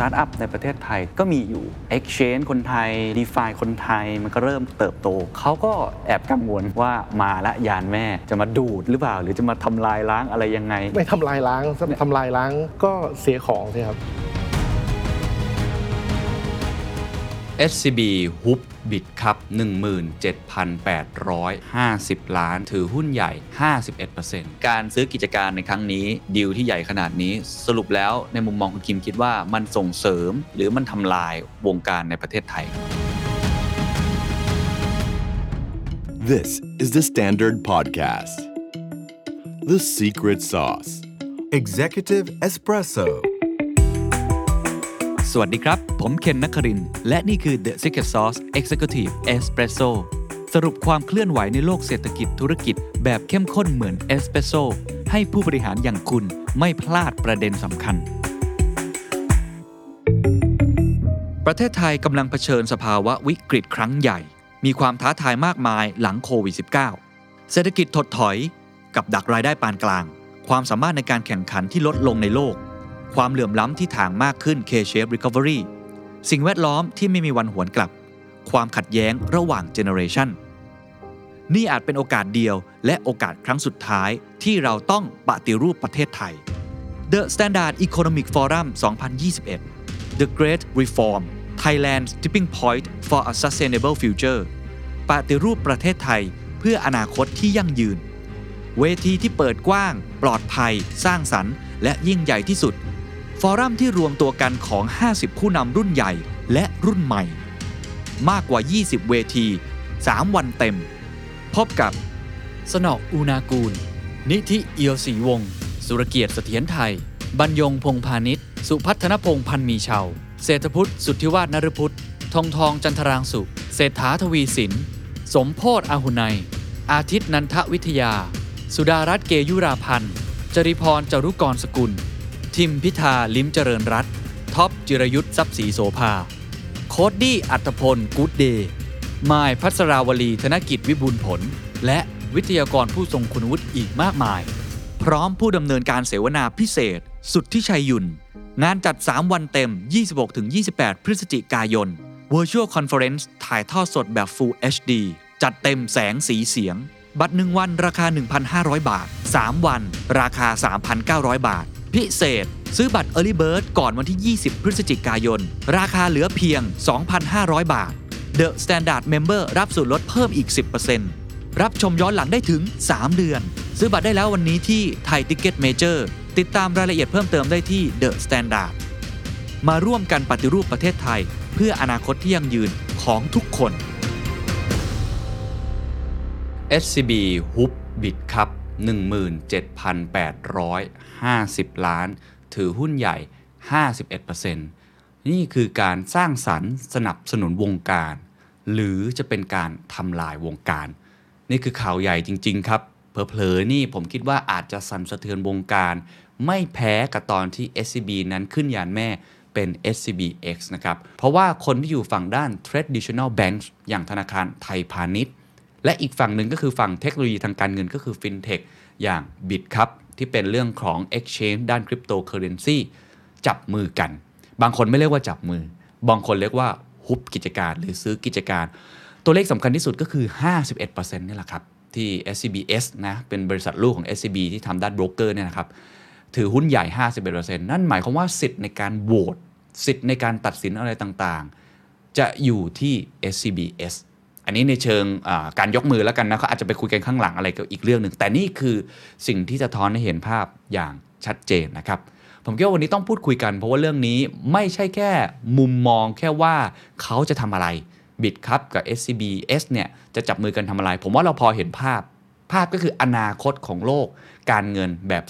ตาร์ทอัพในประเทศไทยก็มีอยู่ Exchange คนไทย d e f i คนไทยมันก็เริ่มเติบโต เขาก็แอบกังวลว่ามาละยานแม่จะมาดูดหรือเปล่า หรือจะมาทำลายล้างอะไรยังไง ไม่ทำลายล้างทำลายล้างก็เสียของสิครับ SCB ฮุบบิดครับ 17,850 ล้าน ถือหุ้นใหญ่ 51%การซื้อกิจการในครั้งนี้ดีลที่ใหญ่ขนาดนี้ สรุปแล้วในมุมมองคุณคิมคิดว่ามันส่งเสริม หรือมันทำลายวงการในประเทศไทย This is the Standard Podcast. The Secret Sauce. Executive Espresso สวัสดีครับ ผมเคนนักคริน และนี่คือ The Secret Sauce Executive Espresso สรุปความเคลื่อนไหวในโลกเศรษฐกิจธุรกิจ แบบเข้มข้นเหมือนเอสเปรสโซให้ผู้บริหารอย่างคุณไม่พลาดประเด็นสำคัญ ประเทศไทยกำลังเผชิญสภาวะวิกฤตครั้งใหญ่ มีความท้าทายมากมายหลังโควิด -19 เศรษฐกิจถดถอย กับดักรายได้ปานกลาง ความสามารถในการแข่งขันที่ลดลงในโลก ความเหลื่อมล้ำที่ถางมากขึ้น K-shape recovery สิ่งแวดล้อมที่ไม่มีวันหวนกลับ ความขัดแย้งระหว่างเจเนอเรชันนี่อาจเป็นโอกาสเดียวและโอกาสครั้งสุดท้ายที่เราต้องปฏิรูปประเทศไทย The Standard Economic Forum 2021 The Great Reform Thailand's Tipping Point for a Sustainable Future ปฏิรูปประเทศไทยเพื่ออนาคตที่ยั่งยืน เวทีที่เปิดกว้าง ปลอดภัย สร้างสรรค์ และยิ่งใหญ่ที่สุด ฟอรัมที่รวมตัวกันของ 50 ผู้นำรุ่นใหญ่และรุ่นใหม่ มากกว่า 20 เวที 3 วันเต็ม พบกับ สนอกอูนากูล นิธิเอียวศรีวงศ์สุรเกียรติเสถียรไทย บรรยงพงพาณิชย์ สุพัฒนพงษ์พันมีเชาวเศรษฐพุทธสุทธิวาฒนรพุทธทองทองจันทรางสุเศรษฐาทวีสิน สมโพธอาหุไนอาทิตย์นันทวิทยา สุดารัตน์เกยุราพันธ์จรีพร จารุกรสกุล ทิมพิธาลิ้มเจริญรัตน์ ท็อปจิรายุส ทรัพย์ศรีโสภา โคดดี้อัตพลกูดเดย์มายพัสราวลีธนกิจวิบูลผล และวิทยากรผู้ทรงคุณวุฒิอีกมากมาย พร้อมผู้ดำเนินการเสวนาพิเศษ สุทธิชัย หยุ่น งานจัด 3 วันเต็ม 26-28 พฤศจิกายน Virtual Conference ถ่ายทอดสดแบบ Full HD จัดเต็มแสงสีเสียง บัตร 1 วันราคา 1,500 บาท 3 วัน ราคา 3,900 บาท พิเศษ ซื้อบัตร Early Bird ก่อนวันที่ 20 พฤศจิกายน ราคาเหลือเพียง 2,500 บาท The Standard Member รับส่วนลดเพิ่มอีก 10%รับชมย้อนหลังได้ถึง 3 เดือน ซื้อบัตรได้แล้ววันนี้ที่ไทยติ c ก e t Major ติดตามรายละเอียดเพิ่มเติมได้ที่ The Standard มาร่วมกันปฏิรูปประเทศไทย เพื่ออนาคตที่ยั่งยืนของทุกคน SCB ฮุบบิดครับ 17,850 ล้าน ถือหุ้นใหญ่ 51%นี่คือการสร้างสรรค์สนับสนุนวงการ หรือจะเป็นการทำลายวงการ นี่คือข่าวใหญ่จริง ๆ ครับเผลอๆนี่ผมคิดว่าอาจจะสั่นสะเทือนวงการ ไม่แพ้กับตอนที่ SCB นั้นขึ้นยานแม่เป็น SCBX นะครับ เพราะว่าคนที่อยู่ฝั่งด้าน traditional banks อย่างธนาคารไทยพาณิชย์ และอีกฝั่งหนึ่งก็คือฝั่งเทคโนโลยีทางการเงินก็คือ FinTech อย่าง b i t ครับที่เป็นเรื่องของ Exchange ด้านคริปโตเคอเรนซีจับมือกัน บางคนไม่เรียกว่าจับมือ บางคนเรียกว่าฮุบกิจการหรือซื้อกิจการ ตัวเลขสำคัญที่สุดก็คือ 51%นี่แหละครับ ที่ SCBS นะเป็นบริษัทลูกของ SCB ที่ทำด้านโบรกเกอร์เนี่ยนะครับถือหุ้นใหญ่ 51%นั่นหมายความว่าสิทธิ์ในการโหวตสิทธิ์ในการตัดสินอะไรต่างๆ จะอยู่ที่ SCBS อันนี้ในเชิงการยกมือแล้วกันนะเขาอาจจะไปคุยกันข้างหลังอะไรก็อีกเรื่องหนึ่งแต่นี่คือสิ่งที่จะท้อนให้เห็นภาพอย่างชัดเจนนะครับ ผมคิดว่าวันนี้ต้องพูดคุยกัน เพราะว่าเรื่องนี้ไม่ใช่แค่มุมมองแค่ว่าเขาจะทำอะไรบิดครับกับ SCBS เนี่ยจะจับมือกันทำอะไร ผมว่าเราพอเห็นภาพภาพก็คืออนาคตของโลก การเงินแบบ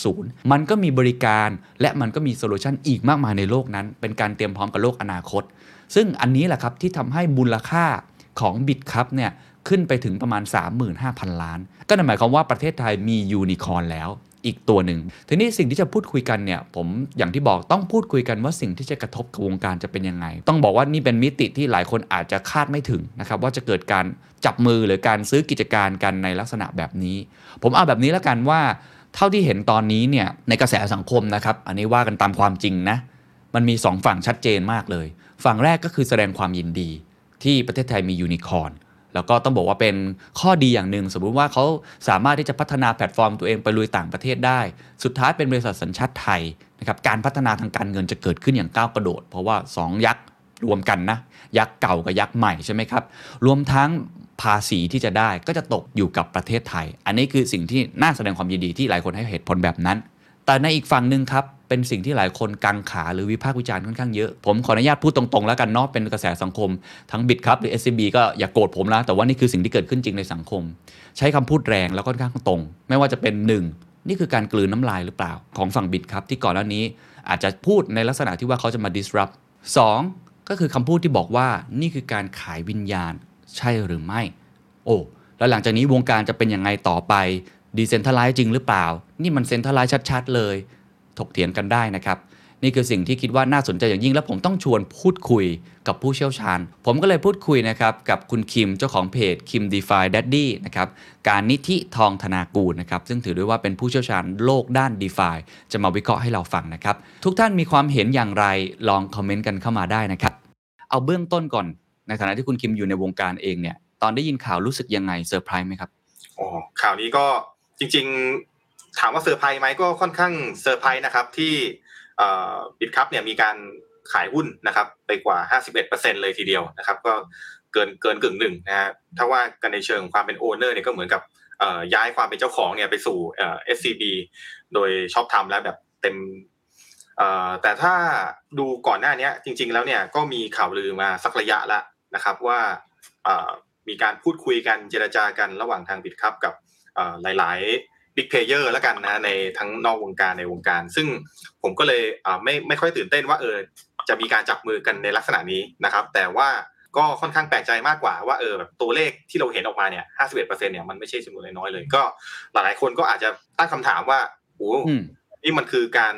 3.0 มันก็มีบริการและมันก็มี solution อีกมากมายในโลกนั้น เป็นการเตรียมพร้อมกับโลกอนาคต ซึ่งอันนี้แหละครับที่ทำให้มูลค่า ของ Bitkub เนี่ยขึ้นไปถึงประมาณ 35,000 ล้าน ก็นั่นหมายความว่าประเทศไทยมียูนิคอร์นแล้วอีกตัวหนึ่ง ทีนี้สิ่งที่จะพูดคุยกันเนี่ย ผมอย่างที่บอกต้องพูดคุยกันว่าสิ่งที่จะกระทบกับวงการจะเป็นยังไง ต้องบอกว่านี่เป็นมิติที่หลายคนอาจจะคาดไม่ถึงนะครับว่าจะเกิดการจับมือหรือการซื้อกิจการกันในลักษณะแบบนี้ ผมเอาแบบนี้แล้วกันว่า เท่าที่เห็นตอนนี้เนี่ยในกระแสสังคมนะครับอันนี้ว่ากันตามความจริงนะมันมี 2 ฝั่งชัดเจนมากเลย ฝั่งแรกก็คือแสดงความยินดี ที่ประเทศไทยมียูนิคอร์นแล้วก็ต้องบอกว่าเป็นข้อดีอย่างหนึ่งสมมุติว่าเขาสามารถที่จะพัฒนาแพลตฟอร์มตัวเองไปลุยต่างประเทศได้ สุดท้ายเป็นบริษัทสัญชาติไทยนะครับการพัฒนาทางการเงินจะเกิดขึ้นอย่างก้าวกระโดด เพราะว่า 2 ยักษ์รวมกันนะยักษ์เก่ากับยักษ์ใหม่ใช่ไหมครับรวมทั้งภาษีที่จะได้ก็จะตกอยู่กับประเทศไทย อันนี้คือสิ่งที่น่าแสดงความยินดีที่หลายคนให้เหตุผลแบบนั้น แต่ในอีกฝั่งหนึ่งครับ เป็นสิ่งที่หลายคนกังขาหรือวิพากษ์วิจารณ์ค่อนข้างเยอะ ผมขออนุญาตพูดตรงๆ แล้วกันเนาะเป็นกระแสสังคม ทั้งบิดครับหรือ SCB ก็อย่ากโกรธผมนะแต่ว่านี่คือสิ่งที่เกิดขึ้นจริงในสังคม ใช้คำพูดแรงแล้วก็ค่อนข้างตรง ไม่ว่าจะเป็นหนึ่งนี่คือการกลืนน้ำลายหรือเปล่า ของฝั่งบิดครับที่ก่อนหน้านี้ อาจจะพูดในลักษณะที่ว่าเขาจะมา disrupt สองก็คือคำพูดที่บอกว่านี่คือการขายวิญญาณ ใช่หรือไม่ โอ้แล้วหลังจากนี้วงการจะเป็นยังไงต่อไปดีเซนทัลไลซ์จริงหรือเปล่า นี่มันเซ็นทรัลไลซ์ชัดๆ เลย ถกเถียงกันได้นะครับนี่คือสิ่งที่คิดว่าน่าสนใจอย่างยิ่งและผมต้องชวนพูดคุยกับผู้เชี่ยวชาญ ผมก็เลยพูดคุยนะครับกับคุณคิมเจ้าของเพจคิม DeFi Daddy นะครับการนิธิทองธนากูลนะครับซึ่งถือได้ว่าเป็นผู้เชี่ยวชาญโลกด้าน DeFi จะมาวิเคราะห์ให้เราฟังนะครับ ทุกท่านมีความเห็นอย่างไรลอง comment กันเข้ามาได้นะครับ เอาเบื้องต้นก่อนในฐานะที่คุณคิมอยู่ในวงการเองเนี่ยตอนได้ยินข่าวรู้สึกยังไงเซอร์ไพรส์ไหมครับอ๋อข่าวนี้ก็จริงๆ ถามว่าเซอร์ไพรส์ไหมก็ค่อนข้างเซอร์ไพรส์นะครับที่ Bitkub เนี่ยมีการขายหุ้นนะครับไปกว่า 51%เลยทีเดียวนะครับก็เกินเกินกึ่งหนึ่งนะฮะถ้าว่ากันในเชิงความเป็น owner เนี่ยก็เหมือนกับย้ายความเป็นเจ้าของเนี่ยไปสู่ SCB โดยชอบธรรมแล้วแบบเต็มแต่ถ้าดูก่อนหน้านี้จริง ๆ แล้วเนี่ยก็มีข่าวลือมาสักระยะแล้วนะครับว่ามีการพูดคุยกันเจรจากันระหว่างทาง Bitkub กับหลาย ๆ big player แล้วกันนะในทั้งนอกวงการในวงการ ซึ่งผมก็เลยไม่ไม่ค่อยตื่นเต้นว่าเออจะมีการจับมือกันในลักษณะนี้นะครับ แต่ว่าก็ค่อนข้างแปลกใจมากกว่าว่าเออแบบตัวเลขที่เราเห็นออกมาเนี่ย51%เนี่ยมันไม่ใช่จำนวนน้อยเลย ก็หลายๆคนก็อาจจะตั้งคำถามว่าโอ้นี่มันคือการ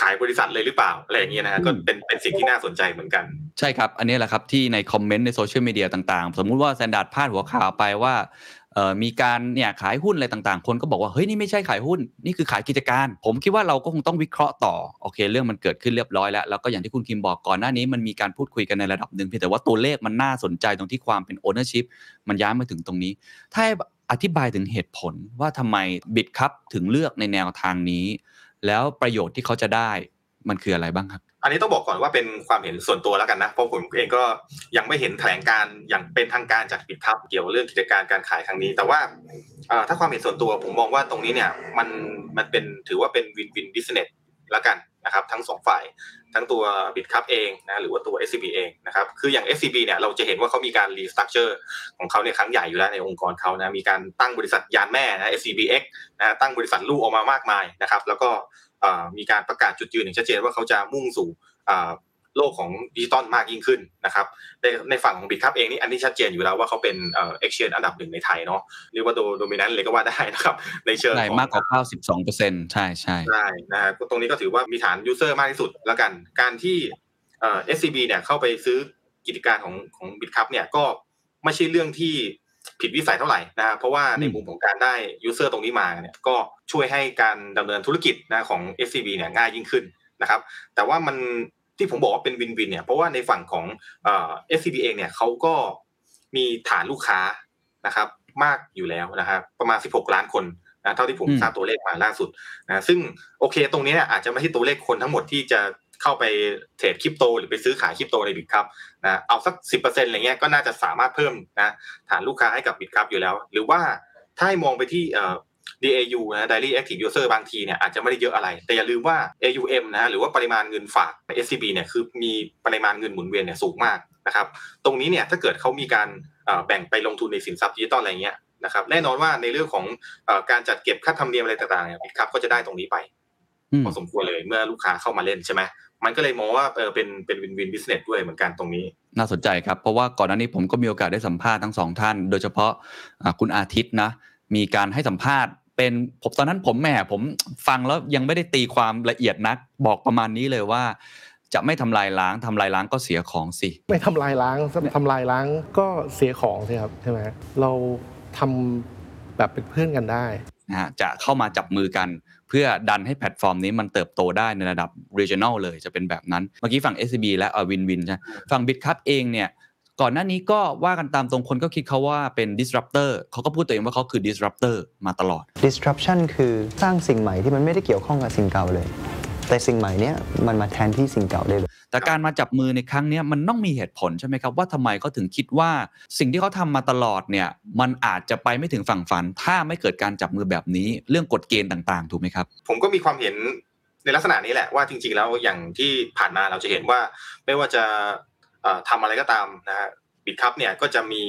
ขายบริษัทเลยหรือเปล่าอะไรอย่างเงี้ยนะฮะก็เป็นเป็นสิ่งที่น่าสนใจเหมือนกัน ใช่ครับ อันนี้แหละครับที่ใน comment ใน social media ต่างๆ สมมุติว่า THE STANDARD พาดหัวข่าวไปว่า มีการเนี่ยขายหุ้นอะไรต่างๆ คนก็บอกว่าเฮ้ยนี่ไม่ใช่ขายหุ้นนี่คือขายกิจการ ผมคิดว่าเราก็คงต้องวิเคราะห์ต่อโอเค เรื่องมันเกิดขึ้นเรียบร้อยแล้วแล้วก็อย่างที่คุณคิมบอกก่อนหน้านี้มันมีการพูดคุยกันในระดับหนึ่งเพียงแต่ว่าตัวเลขมันน่าสนใจตรงที่ความเป็น ownership มันย้ายมาถึงตรงนี้ ถ้าอธิบายถึงเหตุผลว่าทำไม Bitkub ถึงเลือกในแนวทางนี้ แล้วประโยชน์ที่เขาจะได้มันคืออะไรบ้างครับ อันนี้ต้องบอกก่อนว่าเป็นความเห็นส่วนตัวแล้วกันนะเพราะผมเองก็ยังไม่เห็นแถลงการณ์อย่างเป็นทางการจาก Bitkub เกี่ยวเรื่องกิจการการขายครั้งนี้ แต่ว่าถ้าความเห็นส่วนตัวผมมองว่าตรงนี้เนี่ยมันมันเป็นถือว่าเป็น win-win business แล้วกันนะครับทั้งสองฝ่ายทั้งตัว Bitkub เองนะหรือว่าตัว SCB เองนะครับคืออย่าง SCB เนี่ยเราจะเห็นว่าเขามีการ restructureของเขาในครั้งใหญ่อยู่แล้วในองค์กรเขานะมีการตั้งบริษัทยานแม่นะ SCBX นะตั้งบริษัทลูกออกมามากมายนะครับแล้วก็ มีการประกาศจุดยืนอย่างชัดเจนว่าเขาจะมุ่งสู่โลกของดิจิตอลมากยิ่งขึ้นนะครับในในฝั่งของ Bitkub เองนี่อันนี้ชัดเจนอยู่แล้วว่าเขาเป็นเอ็กชแนนอันดับหนึ่งในไทยเนาะเรียกว่าโด dominant เลยก็ว่าได้นะครับ ในเชิงของ marketกว่า 92%ใช่ใช่ใช่นะฮะตรงนี้ก็ถือว่ามีฐาน user มากที่สุดแล้วกัน การที่เอ่อ SCB เนี่ยเข้าไปซื้อกิจการของของ Bitkub เนี่ยก็ไม่ใช่เรื่องที่ ผิดวิสัยเท่าไหร่นะเพราะว่าในมุมของการได้ user ตรงนี้มาเนี่ยก็ช่วยให้การดำเนินธุรกิจนะของ SCB เนี่ยง่ายยิ่งขึ้นนะครับ แต่ว่ามันที่ผมบอกว่าเป็น win-win เนี่ยเพราะว่าในฝั่งของเอ่อ SCB เองเนี่ยเขาก็มีฐานลูกค้านะครับมากอยู่แล้วนะครับประมาณ 16 ล้านคนนะเท่าที่ผมทราบตัวเลขมาล่าสุดนะซึ่งโอเคตรงนี้เนี่ยอาจจะไม่ใช่ตัวเลขคนทั้งหมดที่จะ เข้าไป trade crypto หรือไปซื้อขายคริปโตใน Bitkub นะเอาสักสิบเปอร์เซ็นต์อะไรเงี้ยก็น่าจะสามารถเพิ่มนะฐานลูกค้าให้กับ Bitkub อยู่แล้ว หรือว่าถ้าให้มองไปที่เอ่อ DAU นะ Daily Active User บางทีเนี่ยอาจจะไม่ได้เยอะอะไร แต่อย่าลืมว่า AUM นะหรือว่าปริมาณเงินฝากใน SCB เนี่ยคือมีปริมาณเงินหมุนเวียนเนี่ยสูงมากนะครับตรงนี้เนี่ยถ้าเกิดเขามีการแบ่งไปลงทุนในสินทรัพย์ดิจิตอลอะไรเงี้ยนะครับแน่นอนว่าในเรื่องของการจัดเก็บค่าธรรมเนียมอะไรต่างๆเนี่ยบิตครับก็จะได้ตรงนี้ไปพอสมควรเลยเมื่อลูกค้าเข้ามาเล่นใช่ไหม มันก็เลยมองว่าเออเป็นเป็นวินวินบิสเนสด้วยเหมือนกันตรงนี้ น่าสนใจครับ เพราะว่าก่อนหน้านี้ผมก็มีโอกาสได้สัมภาษณ์ทั้งสองท่าน โดยเฉพาะคุณอาทิตย์นะ มีการให้สัมภาษณ์เป็นผมตอนนั้นผมแหมผมฟังแล้วยังไม่ได้ตีความละเอียดนัก บอกประมาณนี้เลยว่า จะไม่ทำลายล้างทำลายล้างก็เสียของสิ ไม่ทำลายล้างทำลายล้างก็เสียของสิครับใช่ไหมเราทำแบบเป็นเพื่อนกันได้นะฮะจะเข้ามาจับมือกัน เพื่อดันให้แพลตฟอร์มนี้มันเติบโตได้ในระดับ regional เลยจะเป็นแบบนั้น เมื่อกี้ฝั่ง SCB และอวินวินใช่ฝั่ง Bitcup เองเนี่ยก่อนหน้านี้ก็ว่ากันตามตรงคนก็คิดเขาว่าเป็น disruptor เขาก็พูดตัวเองว่าเขาคือ disruptor มาตลอด disruption คือสร้างสิ่งใหม่ที่มันไม่ได้เกี่ยวข้องกับสิ่งเก่าเลย แต่สิ่งใหม่เนี้ยมันมาแทนที่สิ่งเก่าได้เลยแต่การมาจับมือในครั้งเนี้ยมันต้องมีเหตุผลใช่ไหมครับว่าทำไมเขาถึงคิดว่าสิ่งที่เขาทำมาตลอดเนี่ยมันอาจจะไปไม่ถึงฝั่งฝัน ถ้าไม่เกิดการจับมือแบบนี้ เรื่องกฎเกณฑ์ต่างๆ ถูกไหมครับ ผมก็มีความเห็นในลักษณะนี้แหละว่าจริง ๆ แล้วอย่างที่ผ่านมาเราจะเห็นว่าไม่ว่าจะเอ่อทำอะไรก็ตามนะฮะบิตคัพเนี่ยก็จะมี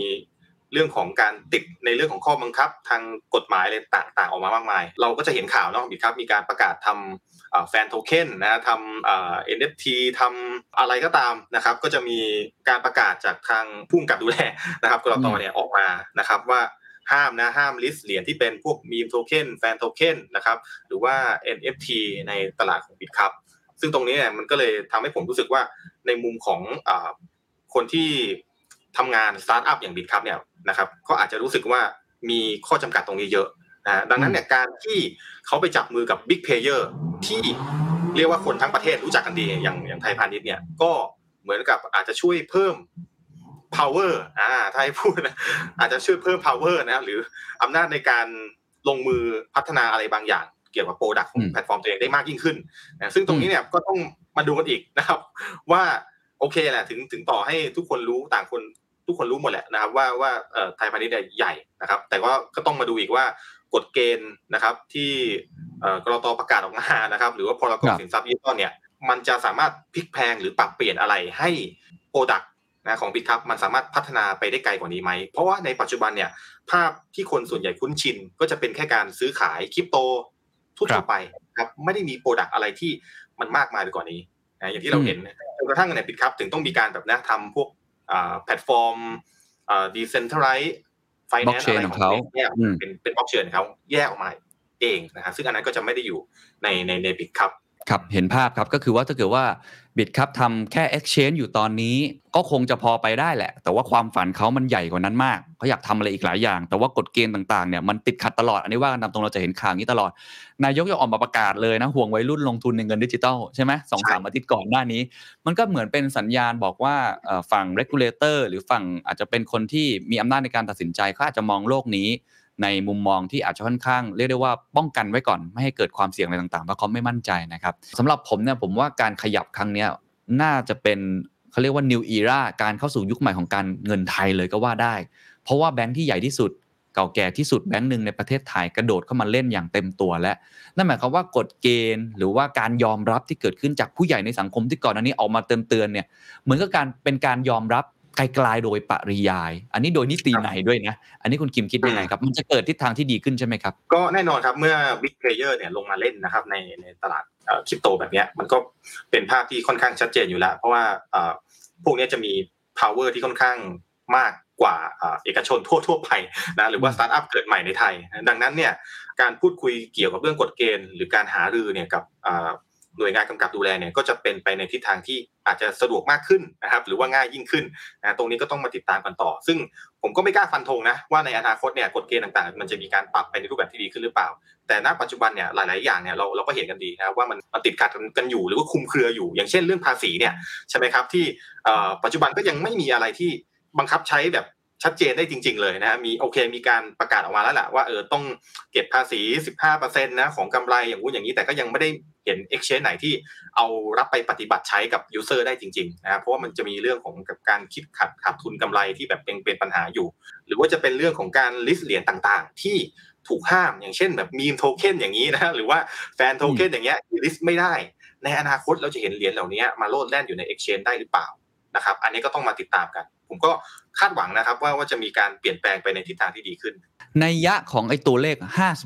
เรื่องของการติดในเรื่องของข้อบังคับ ทางกฎหมายอะไรต่างๆ ออกมามากมาย เราก็จะเห็นข่าวเนาะ Bitkub มีการประกาศทำ fan token นะทำเอ่อ NFT ทำอะไรก็ตามนะครับ ก็จะมีการประกาศจากทางผู้กำกับดูแลนะครับกลตเนี่ยออกมานะครับว่าห้ามนะห้าม list เหรียญที่เป็นพวก meme token fan token นะครับหรือว่า NFT ในตลาดของ Bitkub ซึ่งตรงนี้เนี่ยมันก็เลยทำให้ผมรู้สึกว่าในมุมของคนที่ ทำงานสตาร์ทอัพอย่าง Bitcup เนี่ยนะครับก็อาจจะรู้สึกว่ามีข้อจำกัดตรงนี้เยอะนะดังนั้นเนี่ยการที่เขาไปจับมือกับ Big Player ที่เรียกว่าคนทั้งประเทศรู้จักกันดีอย่างอย่างไทยพาณิชย์เนี่ยก็เหมือนกับอาจจะช่วยเพิ่ม power อ่าถ้าให้พูดนะอาจจะช่วยเพิ่ม power นะครับหรืออำนาจในการลงมือพัฒนาอะไรบางอย่าง เกี่ยวกับ product ของอืมแพลตฟอร์มตัวเองได้มากยิ่งขึ้นนะซึ่งตรงนี้เนี่ยก็ต้องมาดูกันอีกนะครับ ว่าโอเคแหละถึงถึงต่อให้ทุกคนรู้ต่างคน ทุกคนรู้หมดแหละนะครับว่าว่าเอ่อไทยพาณิชย์เนี่ยใหญ่นะครับ แต่ก็ก็ต้องมาดูอีกว่ากฎเกณฑ์นะครับที่เอ่อกลตประกาศออกมานะครับ หรือว่าพรกครับสินทรัพย์ดิจิทัลเนี่ยมันจะสามารถพลิกแพลงหรือปรับเปลี่ยนอะไรให้ product นะของ Bitkub มันสามารถพัฒนาไปได้ไกลกว่านี้ไหม เพราะว่าในปัจจุบันเนี่ยภาพที่คนส่วนใหญ่คุ้นชิน ก็จะเป็นแค่การซื้อขายคริปโตทั่ครัวบๆไปครับไม่ได้มี product อะไรที่มันมากมายไปกว่านี้นะอย่างที่เราเห็นจนกระทั่งใน Bitkub ถึงต้องมีการแบบนะทำพวกอ่า แพลตฟอร์มอ่า decentralized finance อะไร Blockchain ของของเขาแยกอืมเป็นเป็นบล็อกเชนเขาแยกออกมาเองนะครับซึ่งอันนั้นก็จะไม่ได้อยู่ในในใน Bitkub ค รับเห็นภาพครับก็คือว่าถ้าเกิดว่า Bitkub ทำแค่ exchange อยู่ตอนนี้ ก็คงจะพอไปได้แหละ แต่ว่าความฝันเขามันใหญ่กว่านั้นมากเขาอยากทำอะไรอีกหลายอย่าง แต่ว่ากฎเกณฑ์ต่างๆเนี่ยมันติดขัดตลอด อันนี้ว่ากันตามตรงเราจะเห็นข่าวนี้ตลอด นายกยังออกมาประกาศเลยนะ ห่วงวัยรุ่นลงทุนในเงินดิจิทัลใช่ไหมสองสามอาทิตย์ก่อนหน้านี้ มันก็เหมือนเป็นสัญญาณบอกว่าเอ่อฝั่ง regulator หรือฝั่งอาจจะเป็นคนที่มีอำนาจในการตัดสินใจเขาอาจจะมองโลกนี้ ในมุมมองที่อาจจะค่อนข้างเรียกได้ว่าป้องกันไว้ก่อนไม่ให้เกิดความเสี่ยงอะไรต่างๆเพราะเขาไม่มั่นใจนะครับสำหรับผมเนี่ยผมว่าการขยับครั้งนี้น่าจะเป็นเขาเรียกว่า new era การเข้าสู่ยุคใหม่ของการเงินไทยเลยก็ว่าได้ เพราะว่าแบงค์ที่ใหญ่ที่สุดเก่าแก่ที่สุดแบงค์หนึ่งในประเทศไทยกระโดดเข้ามาเล่นอย่างเต็มตัวและนั่นหมายความว่ากฎเกณฑ์ หรือว่าการยอมรับที่เกิดขึ้นจากผู้ใหญ่ในสังคมที่ก่อนอันนี้ออกมาเตือนเตือนๆเนี่ยเหมือนกับการเป็นการยอมรับ ไกลๆโดยปริยาย อันนี้โดยนิติในยด้วยนะ อันนี้คุณคิมคิดยังไงครับ มันจะเกิดทิศทางที่ดีขึ้นใช่ไหมครับ ก็แน่นอนครับเมื่อ Big Player เนี่ยลงมาเล่นนะครับในในตลาดคริปโตแบบเนี้ยมันก็เป็นภาพที่ค่อนข้างชัดเจนอยู่แล้ว เพราะว่าเอ่อพวกเนี้ยจะมี power ที่ค่อนข้างมากกว่าเอ่อเอกชนทั่วทั่วไปนะหรือว่าสตาร์ทอัพเกิดใหม่ในไทย ดังนั้นเนี่ยการพูดคุยเกี่ยวกับเรื่องกฎเกณฑ์ หรือการหารือเนี่ยกับเอ่อ หน่วยงานกำกับดูแลเนี่ยก็จะเป็นไปในทิศทางที่อาจจะสะดวกมากขึ้นนะครับ หรือว่าง่ายยิ่งขึ้นนะตรงนี้ก็ต้องมาติดตามกันต่อ ซึ่งผมก็ไม่กล้าฟันธงนะว่าในอนาคตเนี่ยกฎเกณฑ์ต่างๆ มันจะมีการปรับไปในรูปแบบที่ดีขึ้นหรือเปล่า แต่ณปัจจุบันเนี่ยหลาย ๆ อย่างเนี่ยเราเราก็เห็นกันดีนะว่ามันมันติดขัดกันอยู่หรือว่าคุมเครืออยู่ อย่างเช่นเรื่องภาษีเนี่ยใช่ไหมครับที่ปัจจุบันก็ยังไม่มีอะไรที่บังคับใช้แบบ ชัดเจนได้จริง ๆ เลยนะฮะมีโอเคมีการประกาศออกมาแล้วแหละว่าเออต้องเก็บภาษี 15%นะของกำไรอย่างงู้นอย่างนี้แต่ก็ยังไม่ได้เห็น exchange ไหนที่เอารับไปปฏิบัติใช้กับ user ได้จริงๆนะครับเพราะว่ามันจะมีเรื่องของกับการคิดขาดขาดทุนกำไรที่แบบเป็นเป็นปัญหาอยู่ หรือว่าจะเป็นเรื่องของการ list เหรียญต่างๆ ที่ถูกห้ามอย่างเช่นแบบ meme token อย่างนี้นะหรือว่า fan token อย่างเงี้ยที่ list ไม่ได้ ในอนาคตเราจะเห็นเหรียญเหล่านี้มาโลดแล่นอยู่ใน exchange ได้หรือเปล่า นะครับ อันนี้ก็ต้องมาติดตามกัน ผมก็คาดหวังนะครับว่าว่าจะมีการเปลี่ยนแปลงไปในทิศทางที่ดีขึ้น ในนัยยะของไอ้ตัวเลข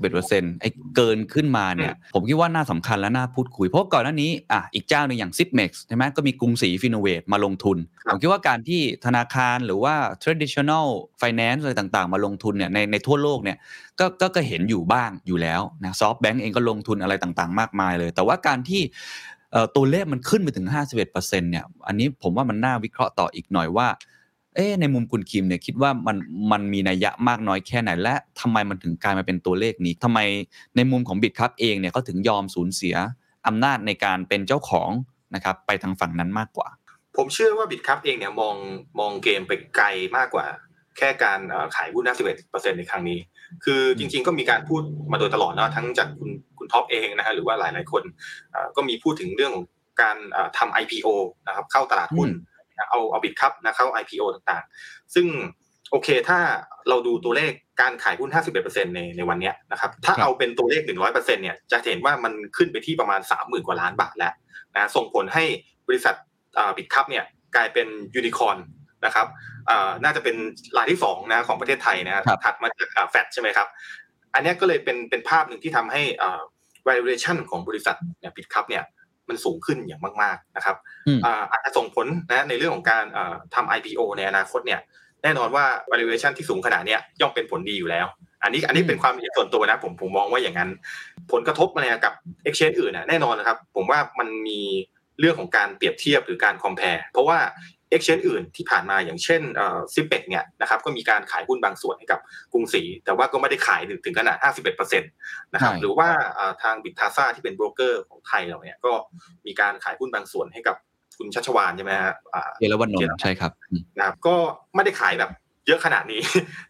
51%ไอ้เกินขึ้นมาเนี่ยผมคิดว่าน่าสำคัญและน่าพูดคุย เพราะก่อนหน้านี้อะอีกเจ้าหนึ่งอย่าง Zipmex ใช่ไหมก็มีกรุงศรี Finnovate มาลงทุนครับผมคิดว่าการที่ธนาคารหรือว่า traditional finance อะไรต่างๆ มาลงทุนเนี่ยในในทั่วโลกเนี่ยก็ก็ก็เห็นอยู่บ้างอยู่แล้วนะซอฟแบงก์เองก็ลงทุนอะไรต่างๆ มากมายเลย แต่ว่าการที่เอ่อ ตัวเลขมันขึ้นไปถึง 51%เนี่ย อันนี้ผมว่ามันน่าวิเคราะห์ต่ออีกหน่อยว่า เอ๊ในมุมคุณคิมเนี่ยคิดว่ามันมันมีนัยยะมากน้อยแค่ไหน และทำไมมันถึงกลายมาเป็นตัวเลขนี้ทำไมในมุมของบิตครับเองเนี่ยเขาถึงยอมสูญเสียอำนาจในการเป็นเจ้าของนะครับไปทางฝั่งนั้นมากกว่า ผมเชื่อว่า Bitkub เองเนี่ยมองมองเกมไปไกลมากกว่า แค่การขายหุ้น51%ในครั้งนี้ คือจริง ๆ ก็มีการพูดมาโดยตลอดเนาะทั้งจากคุณ ท็อปเองนะฮะหรือว่าหลาย ๆ คนเอ่อก็มีพูดถึงเรื่องของการเอ่อทำ IPO นะครับเข้าตลาดหุ้นเอาเอา Bitkub นะเข้า IPO ต่างๆ ซึ่งโอเคถ้าเราดูตัวเลขการขายหุ้น 51%ในในวันเนี้ยนะครับถ้าครับเอาเป็นตัวเลข 100%เนี่ยจะเห็นว่ามันขึ้นไปที่ประมาณ 30,000 กว่าล้านบาทแล้วนะส่งผลให้บริษัท Bitkub เนี่ยกลายเป็นยูนิคอร์นนะครับเอ่อน่าจะเป็นรายที่สองนะของประเทศไทยนะถัดมาจากแฟดใช่ไหมครับ อันเนี้ยก็เลยเป็นเป็นภาพหนึ่งที่ทำให้เอ่อ valuation ของบริษัทเนี่ย Bitkub เนี่ยมันสูงขึ้นอย่างมาก ๆนะครับอืมอ่าอาจจะส่งผลนะในเรื่องของการเอ่อทำ IPO ในอนาคตเนี่ยแน่นอนว่า valuation ที่สูงขนาดเนี้ยย่อมเป็นผลดีอยู่แล้ว อันนี้อันนี้เป็นความเห็นส่วนตัวนะผมผมมองว่าอย่างนั้น ผลกระทบอะไรกับ exchange อื่นนะแน่นอนนะครับ ผมว่ามันมีเรื่องของการเปรียบเทียบหรือการ compare เพราะว่า exchange อื่นที่ผ่านมาอย่างเช่นเอ่อซิเปกเนี่ยนะครับก็มีการขายหุ้นบางส่วนให้กับกรุงศรีแต่ว่าก็ไม่ได้ขายถึงถึงขนาด 51%นะครับใช่หรือว่าเอ่อทางบิตทาซ่าที่เป็นโบรกเกอร์ของไทยเราเนี่ยก็มีการขายหุ้นบางส่วนให้กับคุณชัชวานใช่ไหมฮะอ่าเอราวันนนท์ใช่ครับอืมนะครับ ก็ไม่ได้ขายแบบเยอะขนาดนี้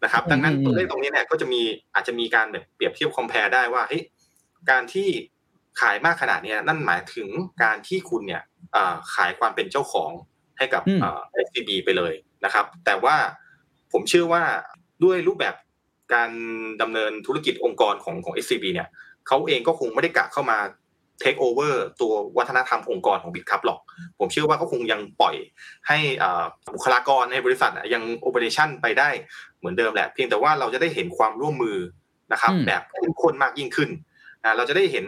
นะครับอืมดังนั้นอืมตัวเลขตรงนี้เนี่ยก็จะมีอาจจะมีการแบบเปรียบเทียบคอมเพลได้ว่าเฮ้ยการที่ขายมากขนาดเนี้ยนั่นหมายถึงการที่คุณเนี่ยเอ่อขายความเป็นเจ้าของ ให้กับอืมเอ่อ SCB ไปเลยนะครับ แต่ว่าผมเชื่อว่าด้วยรูปแบบการดำเนินธุรกิจองค์กรของของ SCB เนี่ยเขาเองก็คงไม่ได้กะเข้ามา take over ตัววัฒนธรรมองค์กรของบิตคัพหรอก ผมเชื่อว่าเขาคงยังปล่อยให้อ่าบุคลากรในบริษัทอะยัง operation ไปได้เหมือนเดิมแหละ เพียงแต่ว่าเราจะได้เห็นความร่วมมือนะครับอืมแบบเข้มข้นมากยิ่งขึ้นอ่าเราจะได้เห็น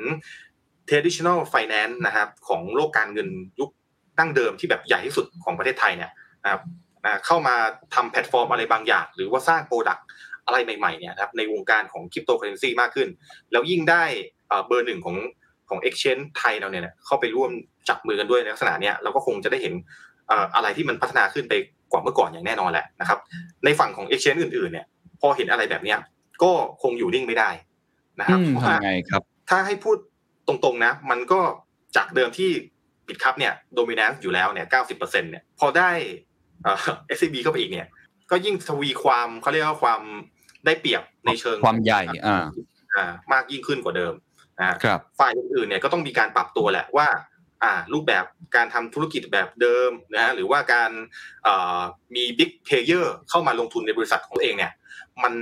traditional finance นะครับของโลกการเงินยุค ดั้งเดิมที่แบบใหญ่ที่สุดของประเทศไทยเนี่ยนะครับอ่าเข้ามาทำแพลตฟอร์มอะไรบางอย่าง หรือว่าสร้าง product อะไรใหม่ๆเนี่ยนะครับในวงการของคริปโตเคอเรนซีมากขึ้น แล้วยิ่งได้เอ่อเบอร์หนึ่งของของ Exchange ไทยเราเนี่ยนะเข้าไปร่วมจับมือกันด้วยในลักษณะเนี้ยเราก็คงจะได้เห็นเอ่ออะไรที่มันพัฒนาขึ้นไปกว่าเมื่อก่อนอย่างแน่นอนแหละนะครับ ในฝั่งของ Exchange อื่นๆเนี่ยพอเห็นอะไรแบบเนี้ยก็คงอยู่นิ่งไม่ได้นะครับอืมเพราะว่าทำไงครับ ถ้าให้พูดตรงๆนะ มันก็จากเดิมที่ Bitkub เนี่ยโดมิ a n นซ์อยู่แล้วเนี่ยเก้าสิบเปอร์เซ็นเนี่ยพอได้เอ่อ SCB เข้าไปอีกเนี่ย ก็ยิ่งทวีความเขาเรียกว่าความได้เปรียบในเชิงความใหญ่อ่าอ่ามากยิ่งขึ้นกว่าเดิมนะฮะครับฝ่ายอื่นๆเนี่ยก็ต้องมีการปรับตัวแหละว่า อ่า รูปแบบการทำธุรกิจแบบเดิมนะฮะหรือว่าการเอ่อมี big player เข้ามาลงทุนในบริษัทของตัวเองเนี่ย มัน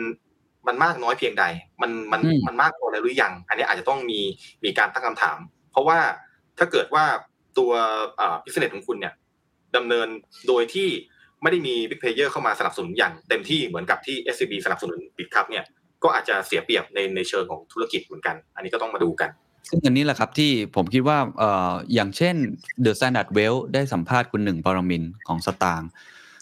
มันมากน้อยเพียงใด มันมันอืมมันมากพอแล้วหรือยัง อันนี้อาจจะต้องมีมีการตั้งคำถาม เพราะว่าถ้าเกิดว่า ตัวเอ่อ business ของคุณเนี่ยดำเนินโดยที่ไม่ได้มี big player เข้ามาสนับสนุนอย่างเต็มที่เหมือนกับที่ SCB สนับสนุน Bitkub เนี่ยก็อาจจะเสียเปรียบในในเชิงของธุรกิจเหมือนกัน อันนี้ก็ต้องมาดูกัน ซึ่งอันนี้แหละครับที่ผมคิดว่าเอ่ออย่างเช่น The Standard Well ได้สัมภาษณ์คุณหนึ่งปรมินทร์ของสตางค์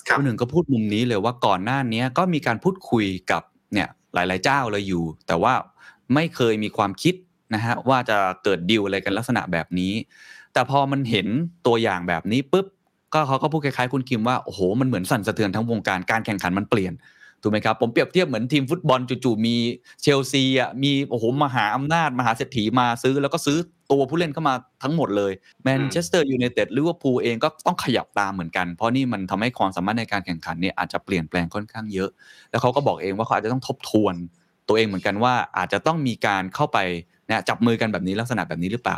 ครับคุณหนึ่งก็พูดมุมนี้เลยว่าก่อนหน้านี้ก็มีการพูดคุยกับเนี่ยหลาย ๆ เจ้าเลยอยู่ แต่ว่าไม่เคยมีความคิดนะฮะว่าจะเกิดดีลอะไรกันลักษณะแบบนี้ แต่พอมันเห็นตัวอย่างแบบนี้ปุ๊บก็เขาก็พูดคล้ายๆคุณคิมว่าโอ้โหมันเหมือนสั่นสะเทือนทั้งวงการการแข่งขันมันเปลี่ยนถูกไหมครับผมเปรียบเทียบเหมือนทีมฟุตบอลจู่ๆมีเชลซีอะมีโอ้โหมหาอำนาจมหาเศรษฐีมาซื้อ แล้วก็ซื้อตัวผู้เล่นเข้ามาทั้งหมดเลยแมนเชสเตอร์ยูไนเต็ดลิเวอร์พูลเองก็ต้องขยับตามเหมือนกัน เพราะนี่มันทำให้ความสามารถในการแข่งขันเนี่ยอาจจะเปลี่ยนแปลงค่อนข้างเยอะ แล้วเขาก็บอกเองว่าเขาอาจจะต้องทบทวนตัวเองเหมือนกันว่าอาจจะต้องมีการเข้าไปนะจับมือกันแบบนี้ลักษณะแบบนี้หรือเปล่า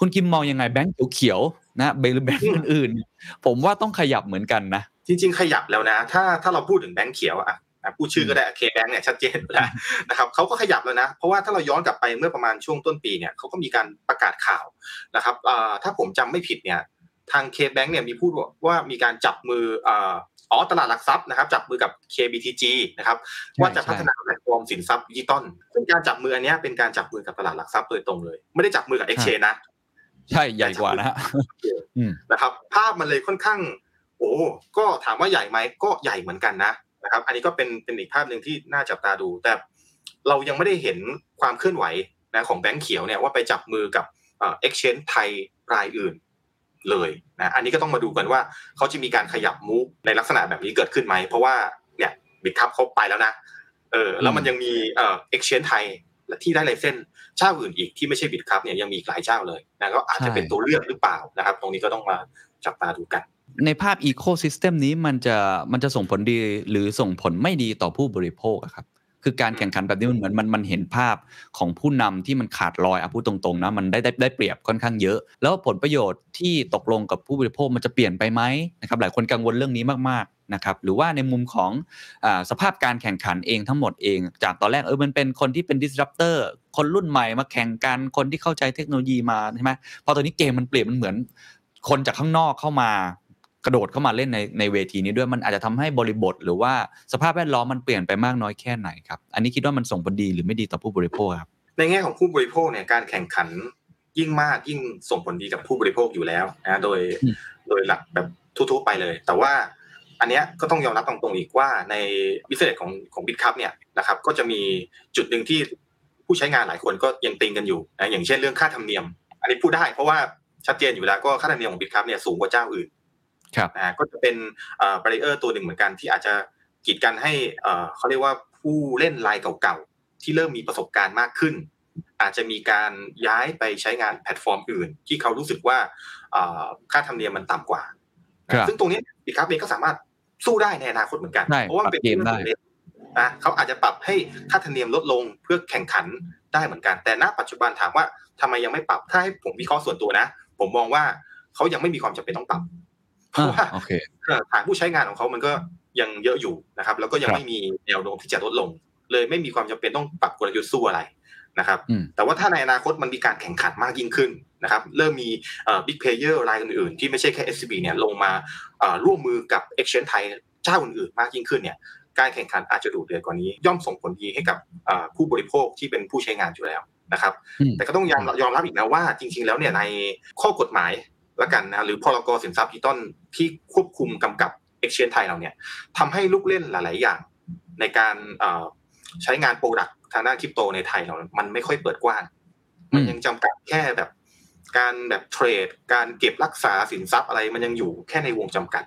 คุณคิมมองยังไงแบงก์เขียวๆนะเบลแบงก์อื่นๆผมว่าต้องขยับเหมือนกันนะจริง ๆ ขยับแล้วนะ ถ้าถ้าเราพูดถึงแบงก์เขียวอะอะพูดชื่อก็ได้ KBank เนี่ยชัดเจนอยู่แล้วนะครับเขาก็ขยับแล้วนะ เพราะว่าถ้าเราย้อนกลับไปเมื่อประมาณช่วงต้นปีเนี่ยเขาก็มีการประกาศข่าวนะครับอ่าถ้าผมจำไม่ผิดเนี่ยทาง KBank เนี่ยมีพูดว่ามีการจับมืออ่าอ๋อตลาดหลักทรัพย์นะครับจับมือกับ KBTG นะครับว่าจะพัฒนาแพลตฟอร์มสินทรัพย์ดิจิตอลซึ่งการจับมืออันเนี้ยเป็นการจับมือกับตลาดหลักทรัพย์โดยตรงเลย ไม่ได้จับมือกับ Exchange นะ ใช่ใหญ่กว่านะฮะอืมนะครับ ภาพมันเลยค่อนข้าง โอ้ก็ถามว่าใหญ่ไหมก็ใหญ่เหมือนกันนะนะครับ อันนี้ก็เป็นเป็นอีกภาพหนึ่งที่น่าจับตาดู แต่เรายังไม่ได้เห็นความเคลื่อนไหวนะของแบงก์เขียวเนี่ยว่าไปจับมือกับเอ่อ exchange ไทยรายอื่นเลยนะอันนี้ก็ต้องมาดูกันว่าเขาจะมีการขยับมูฟในลักษณะแบบนี้เกิดขึ้นไหม เพราะว่าเนี่ยบิตคัพเขาไปแล้วนะเออแล้วมันยังมีเอ่อ exchange ไทย และที่ได้ license เจ้าอื่นอีกที่ไม่ใช่ Bitkub เนี่ยยังมีอีกหลายเจ้าเลยนะก็อาจจะเป็นตัวเลือกหรือเปล่านะครับ ตรงนี้ก็ต้องมาจับตาดูกัน ในภาพอีโค y ิสเต็มนี้มันจะมันจะส่งผลดีหรือส่งผลไม่ดีต่อผู้บริโภคอะครับคือการแข่งขันแบบนี้มันเหมือนมันมันเห็นภาพของผู้นำที่มันขาดลอยอะพูดตรงๆนะมันได้ได้ได้เปรียบค่อนข้างเยอะ แล้วผลประโยชน์ที่ตกลงกับผู้บริโภคมันจะเปลี่ยนไปไหมนะครับหลายคนกังวลเรื่องนี้มากๆ นะครับหรือว่าในมุมของอาสภาพการแข่งขันเองทั้งหมดเอง จากตอนแรกเออมันเป็นคนที่เป็น disruptor คนรุ่นใหม่มาแข่งกันคนที่เข้าใจเทคโนโลยีมาใช่ไหมพอตอนนี้เกมมันเปลี่ยนมันเหมือน คนจากข้างนอกเข้ามากระโดดเข้ามาเล่นในในเวทีนี้ด้วยมันอาจจะทำให้บริบท หรือว่าสภาพแวดล้อมมันเปลี่ยนไปมากน้อยแค่ไหนครับอันนี้คิดว่ามันส่งผลดีหรือไม่ดีต่อผู้บริโภคครับในแง่ของผู้บริโภคเนี่ยการแข่งขันยิ่งมากยิ่งส่งผลดีกับผู้บริโภคอยู่แล้วนะโดยอืมโดยหลักแบบทั่วๆไปเลย แต่ว่า อันเนี้ยก็ต้องยอมรับตรงๆอีกว่าใน business ของของ Bitkub เนี่ยนะครับก็จะมีจุดหนึ่งที่ผู้ใช้งานหลายคนก็ยังติงกันอยู่นะอย่างเช่นเรื่องค่าธรรมเนียม อันนี้พูดได้เพราะว่าชัดเจนอยู่แล้วก็ค่าธรรมเนียมของ Bitkub เนี่ยสูงกว่าเจ้าอื่นครับนะฮะก็จะเป็นเอ่อ barrier ตัวหนึ่งเหมือนกันที่อาจจะกีดกันให้เอ่อเขาเรียกว่าผู้เล่นรายเก่าๆที่เริ่มมีประสบการณ์มากขึ้น อาจจะมีการย้ายไปใช้งานแพลตฟอร์มอื่น ที่เขารู้สึกว่าเอ่อค่าธรรมเนียมมันต่ำกว่าครับซึ่งตรงนี้ Bitkub เองก็สามารถ สู้ได้ในอนาคตเหมือนกันใช่เพราะว่ามันเป็นปรับเกมได้รื่องของเล่นนะเขาอาจจะปรับให้ค่าธรรมเนียมลดลงเพื่อแข่งขันได้เหมือนกัน แต่ณปัจจุบันถามว่าทำไมยังไม่ปรับถ้าให้ผมวิเคราะห์ส่วนตัวนะ ผมมองว่าเขายังไม่มีความจำเป็นต้องปรับเพราะว่าอ่าโอเคเอ่อฐานผู้ใช้งานของเขามันก็ยังเยอะอยู่นะครับ แล้วก็ยังครับไม่มีแนวโน้มที่จะลดลง เลยไม่มีความจำเป็นต้องปรับกลยุทธ์สู้อะไร นะครับอืมแต่ว่าถ้าในอนาคตมันมีการแข่งขันมากยิ่งขึ้นนะครับ เริ่มมี big player รายอื่นๆ ที่ไม่ใช่แค่ SCB เนี่ยลงมาเอ่อร่วมมือกับ Exchange ไทยเจ้าอื่นๆ มากยิ่งขึ้นเนี่ยการแข่งขันอาจจะดุเดือดกว่านี้ ย่อมส่งผลดีให้กับเอ่อผู้บริโภคที่เป็นผู้ใช้งานอยู่แล้วนะครับอืมแต่ก็ต้องยอมยอมรับอีกนะว่าจริง ๆ แล้วเนี่ยในข้อกฎหมายละกันนะหรือพรกสินทรัพย์ดิจิตอลที่ควบคุมกำกับ Exchange ไทยเราเนี่ยทำให้ลูกเล่นหลาย ๆ อย่างในการเอ่อใช้งาน product ทางด้านคริปโตในไทยเรา มันไม่ค่อยเปิดกว้าง มันยังจำกัดแค่แบบ การแบบเทรด การเก็บรักษาสินทรัพย์อะไรมันยังอยู่แค่ในวงจำกัด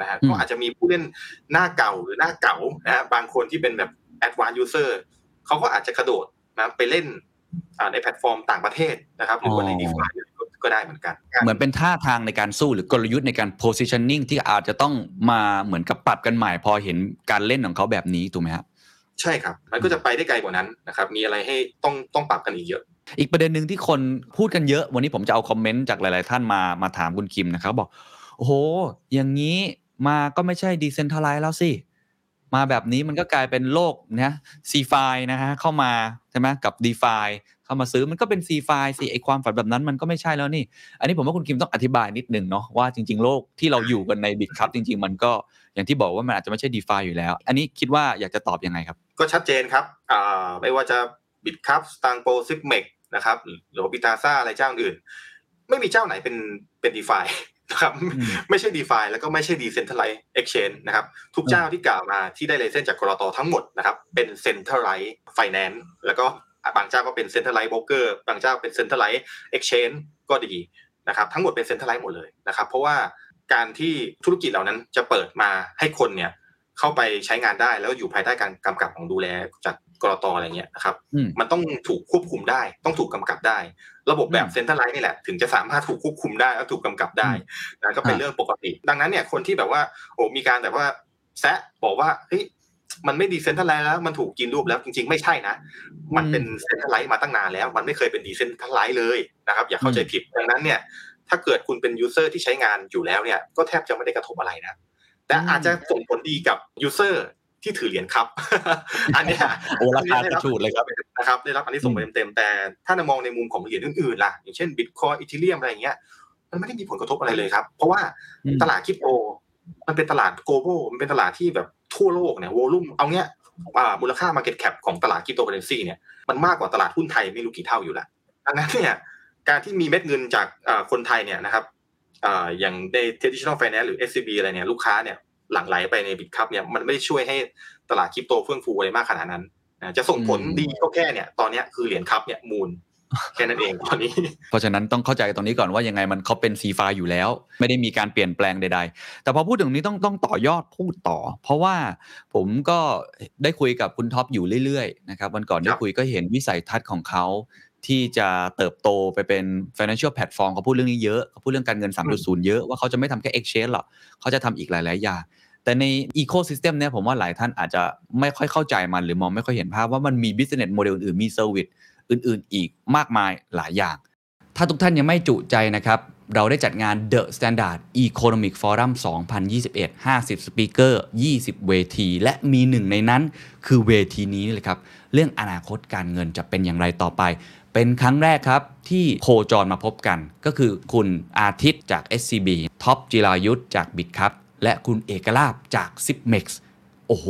นะฮะอืมก็อาจจะมีผู้เล่นหน้าเก่าหรือหน้าเก่านะฮะบางคนที่เป็นแบบ advanced user เขาก็อาจจะกระโดดนะไปเล่นอ่าในแพลตฟอร์มต่างประเทศนะครับหรือว่าในอ๋อ DeFiก็ได้เหมือนกัน เหมือนเป็นท่าทางในการสู้หรือกลยุทธ์ในการ positioning ที่อาจจะต้องมาเหมือนกับปรับกันใหม่พอเห็นการเล่นของเขาแบบนี้ถูกไหมครับ ใช่ครับ มันก็จะไปได้ไกลกว่านั้นนะครับ มีอะไรให้ต้องต้องปรับกันอีกเยอะ อีกประเด็นหนึ่งที่คนพูดกันเยอะ วันนี้ผมจะเอาคอมเมนต์จากหลาย ๆ ท่านมามาถามคุณคิมนะครับ บอก โอ้โห อย่างนี้มาก็ไม่ใช่ดีเซนทัลไลซ์แล้วสิมาแบบนี้มันก็กลายเป็นโลกนะซีฟายนะฮะเข้ามาใช่ไหมกับ d e f i เข้ามาซื้อมันก็เป็น c f i สิไอความฝันแบบนั้นมันก็ไม่ใช่แล้วนี่ อันนี้ผมว่าคุณคิมต้องอธิบายนิดนึงเนาะว่าจริง ๆ โลกที่เราอยู่กันใน Bitkub จริง ๆ มันก็อย่างที่บอกว่ามันอาจจะไม่ใช่ d e f i อยู่แล้ว อันนี้คิดว่าอยากจะตอบยังไงครับ ก็ชัดเจนครับอ่าไม่ว่าจะ Bitkub Satang Pro Zipmex นะครับหรือว่า Bitazza อะไรเจ้าอื่น ไม่มีเจ้าไหนเป็นเป็น DeFi นะครับอืมไม่ใช่ d e f i แล้วก็ไม่ใช่ Decentralized Exchange นะครับ ทุกเจ้าที่กล่าวมาที่ได้เลเซนจากกรตทั้งหมดนะครับ เป็น Centralized Finance แล้วก็ บางเจ้าก็เป็น Centralized Broker บางเจ้าเป็น Centralized Exchange ก็ดีนะครับทั้งหมดเป็น Centralized หมดเลยนะครับเพราะว่าการที่ธุรกิจเหล่านั้นจะเปิดมาให้คนเนี่ยเข้าไปใช้งานได้แล้วอยู่ภายใต้การกำกับของดูแลจากกรตอะไรเงี้ยนะครับอืมมันต้องถูกควบคุมได้ ต้องถูกกำกับได้ ระบบแบบอืมเซ็นทรัลไลซ์นี่แหละถึงจะสามารถถูกควบคุมได้และถูกกำกับได้นะก็เป็นอ่าเรื่องปกติ ดังนั้นเนี่ยคนที่แบบว่าโอ้มีการแบบว่าแซะบอกว่าเฮ้ย มันไม่ decentralized แล้ว มันถูกกินรวบแล้วจริง ๆ ไม่ใช่นะ มันเป็น centralized มาตั้งนานแล้ว มันไม่เคยเป็น decentralized เลยนะครับ อย่าเข้าใจผิดดังนั้นเนี่ย ถ้าเกิดคุณเป็น user ที่ใช้งานอยู่แล้วเนี่ย ก็แทบจะไม่ได้กระทบอะไรนะ แต่อาจจะส่งผลดีกับ user ที่ถือเหรียญครับ อันเนี้ยโอ้ราคากระฉูดเลยครับนะครับ ได้รับอานิสงส์ไปเต็มๆ แต่ถ้าเรามองในมุมของเหรียญอื่นๆล่ะ อย่างเช่น Bitcoin Ethereum อะไรอย่างเงี้ย มันไม่ได้มีผลกระทบอะไรเลยครับ เพราะว่าอืมตลาดคริปโต มันเป็นตลาด global มันเป็นตลาดที่แบบ ทั่วโลกเนี่ย volume เอาเงี้ยอ่ามูลค่า Market Cap ของตลาดคริปโตเคอร์เรนซีเนี่ยมันมากกว่าตลาดหุ้นไทยไม่รู้กี่เท่าอยู่แล้วดังนั้นเนี่ยการที่มีเม็ดเงินจากอ่าคนไทยเนี่ยนะครับอ่าอย่างใน traditional finance หรือ SCB อะไรเนี่ยลูกค้าเนี่ยหลั่งไหลไปใน Bitkub เนี่ยมันไม่ได้ช่วยให้ตลาดคริปโตเฟื่องฟูอะไรมากขนาดนั้นนะจะส่งผลอืมดีก็แค่เนี่ยตอนเนี้ยคือเหรียญคัพเนี่ยมูล แค่นั้นเองตอนนี้ เพราะฉะนั้นต้องเข้าใจตรงนี้ก่อนว่ายังไงมันเขาเป็น C ไฟอยู่แล้ว ไม่ได้มีการเปลี่ยนแปลงใด ๆ แต่พอพูดถึงนี้ต้องต้องต่อยอดพูดต่อ เพราะว่าผมก็ได้คุยกับคุณท็อปอยู่เรื่อยๆนะครับวันก่อนได้ครับคุยก็เห็นวิสัยทัศน์ของเขาที่จะเติบโตไปเป็น financial platform เขาพูดเรื่องนี้เยอะเขาพูดเรื่องการเงิน 3.0 เยอะว่าเขาจะไม่ทำแค่ exchange หรอกเขาจะทำอีกหลาย ๆ อย่าง แต่ใน ecosystem เนี่ยผมว่าหลายท่านอาจจะไม่ค่อยเข้าใจมันหรือมองไม่ค่อยเห็นภาพว่ามันมี business model อื่นๆมี service อื่นๆ อีกมากมายหลายอย่าง ถ้าทุกท่านยังไม่จุใจนะครับ เราได้จัดงาน The Standard Economic Forum 2021 50สปีกเกอร์20 เวที และมีหนึ่งในนั้นคือเวทีนี้เลยครับ เรื่องอนาคตการเงินจะเป็นอย่างไรต่อไปเป็นครั้งแรกครับ ที่โคจรมาพบกัน ก็คือคุณอาทิตย์จาก SCB ท็อปจิรายุทธจาก b i t ครับและคุณเอกลาภจาก s i p m e x โอ้โห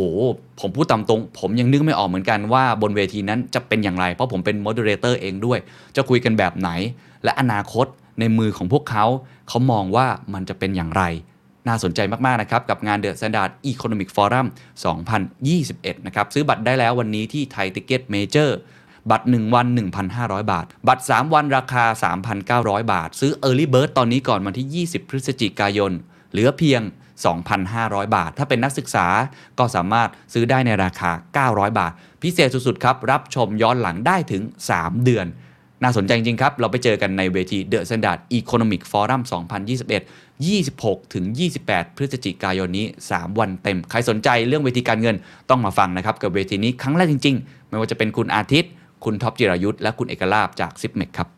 ผมพูดตามตรง ผมยังนึกไม่ออกเหมือนกันว่าบนเวทีนั้นจะเป็นอย่างไร เพราะผมเป็น moderator เองด้วย จะคุยกันแบบไหน และอนาคตในมือของพวกเขา เขามองว่ามันจะเป็นอย่างไร น่าสนใจมาก ๆ นะครับ กับงาน The Standard Economic Forum 2021 นะครับ ซื้อบัตรได้แล้ววันนี้ที่ Thaiticketmajorบัตร 1 วัน 1,500 บาท บัตร 3 วันราคา 3,900 บาท ซื้อ Early Bird ตอนนี้ก่อนวันที่ 20 พฤศจิกายน เหลือเพียง 2,500 บาท ถ้าเป็นนักศึกษาก็สามารถซื้อได้ในราคา 900 บาท พิเศษสุดๆครับรับชมย้อนหลังได้ถึง 3 เดือน น่าสนใจจริงครับ เราไปเจอกันในเวที The Standard Economic Forum 2021 26 ถึง 28 พฤศจิกายนนี้ 3 วันเต็ม ใครสนใจเรื่องเวทีการเงินต้องมาฟังนะครับกับเวทีนี้ครั้งแรกจริง ๆ ไม่ว่าจะเป็นคุณอาทิตย์ คุณท็อปจิรายุทธ์และคุณเอกลาภจาก Zipmex ครับ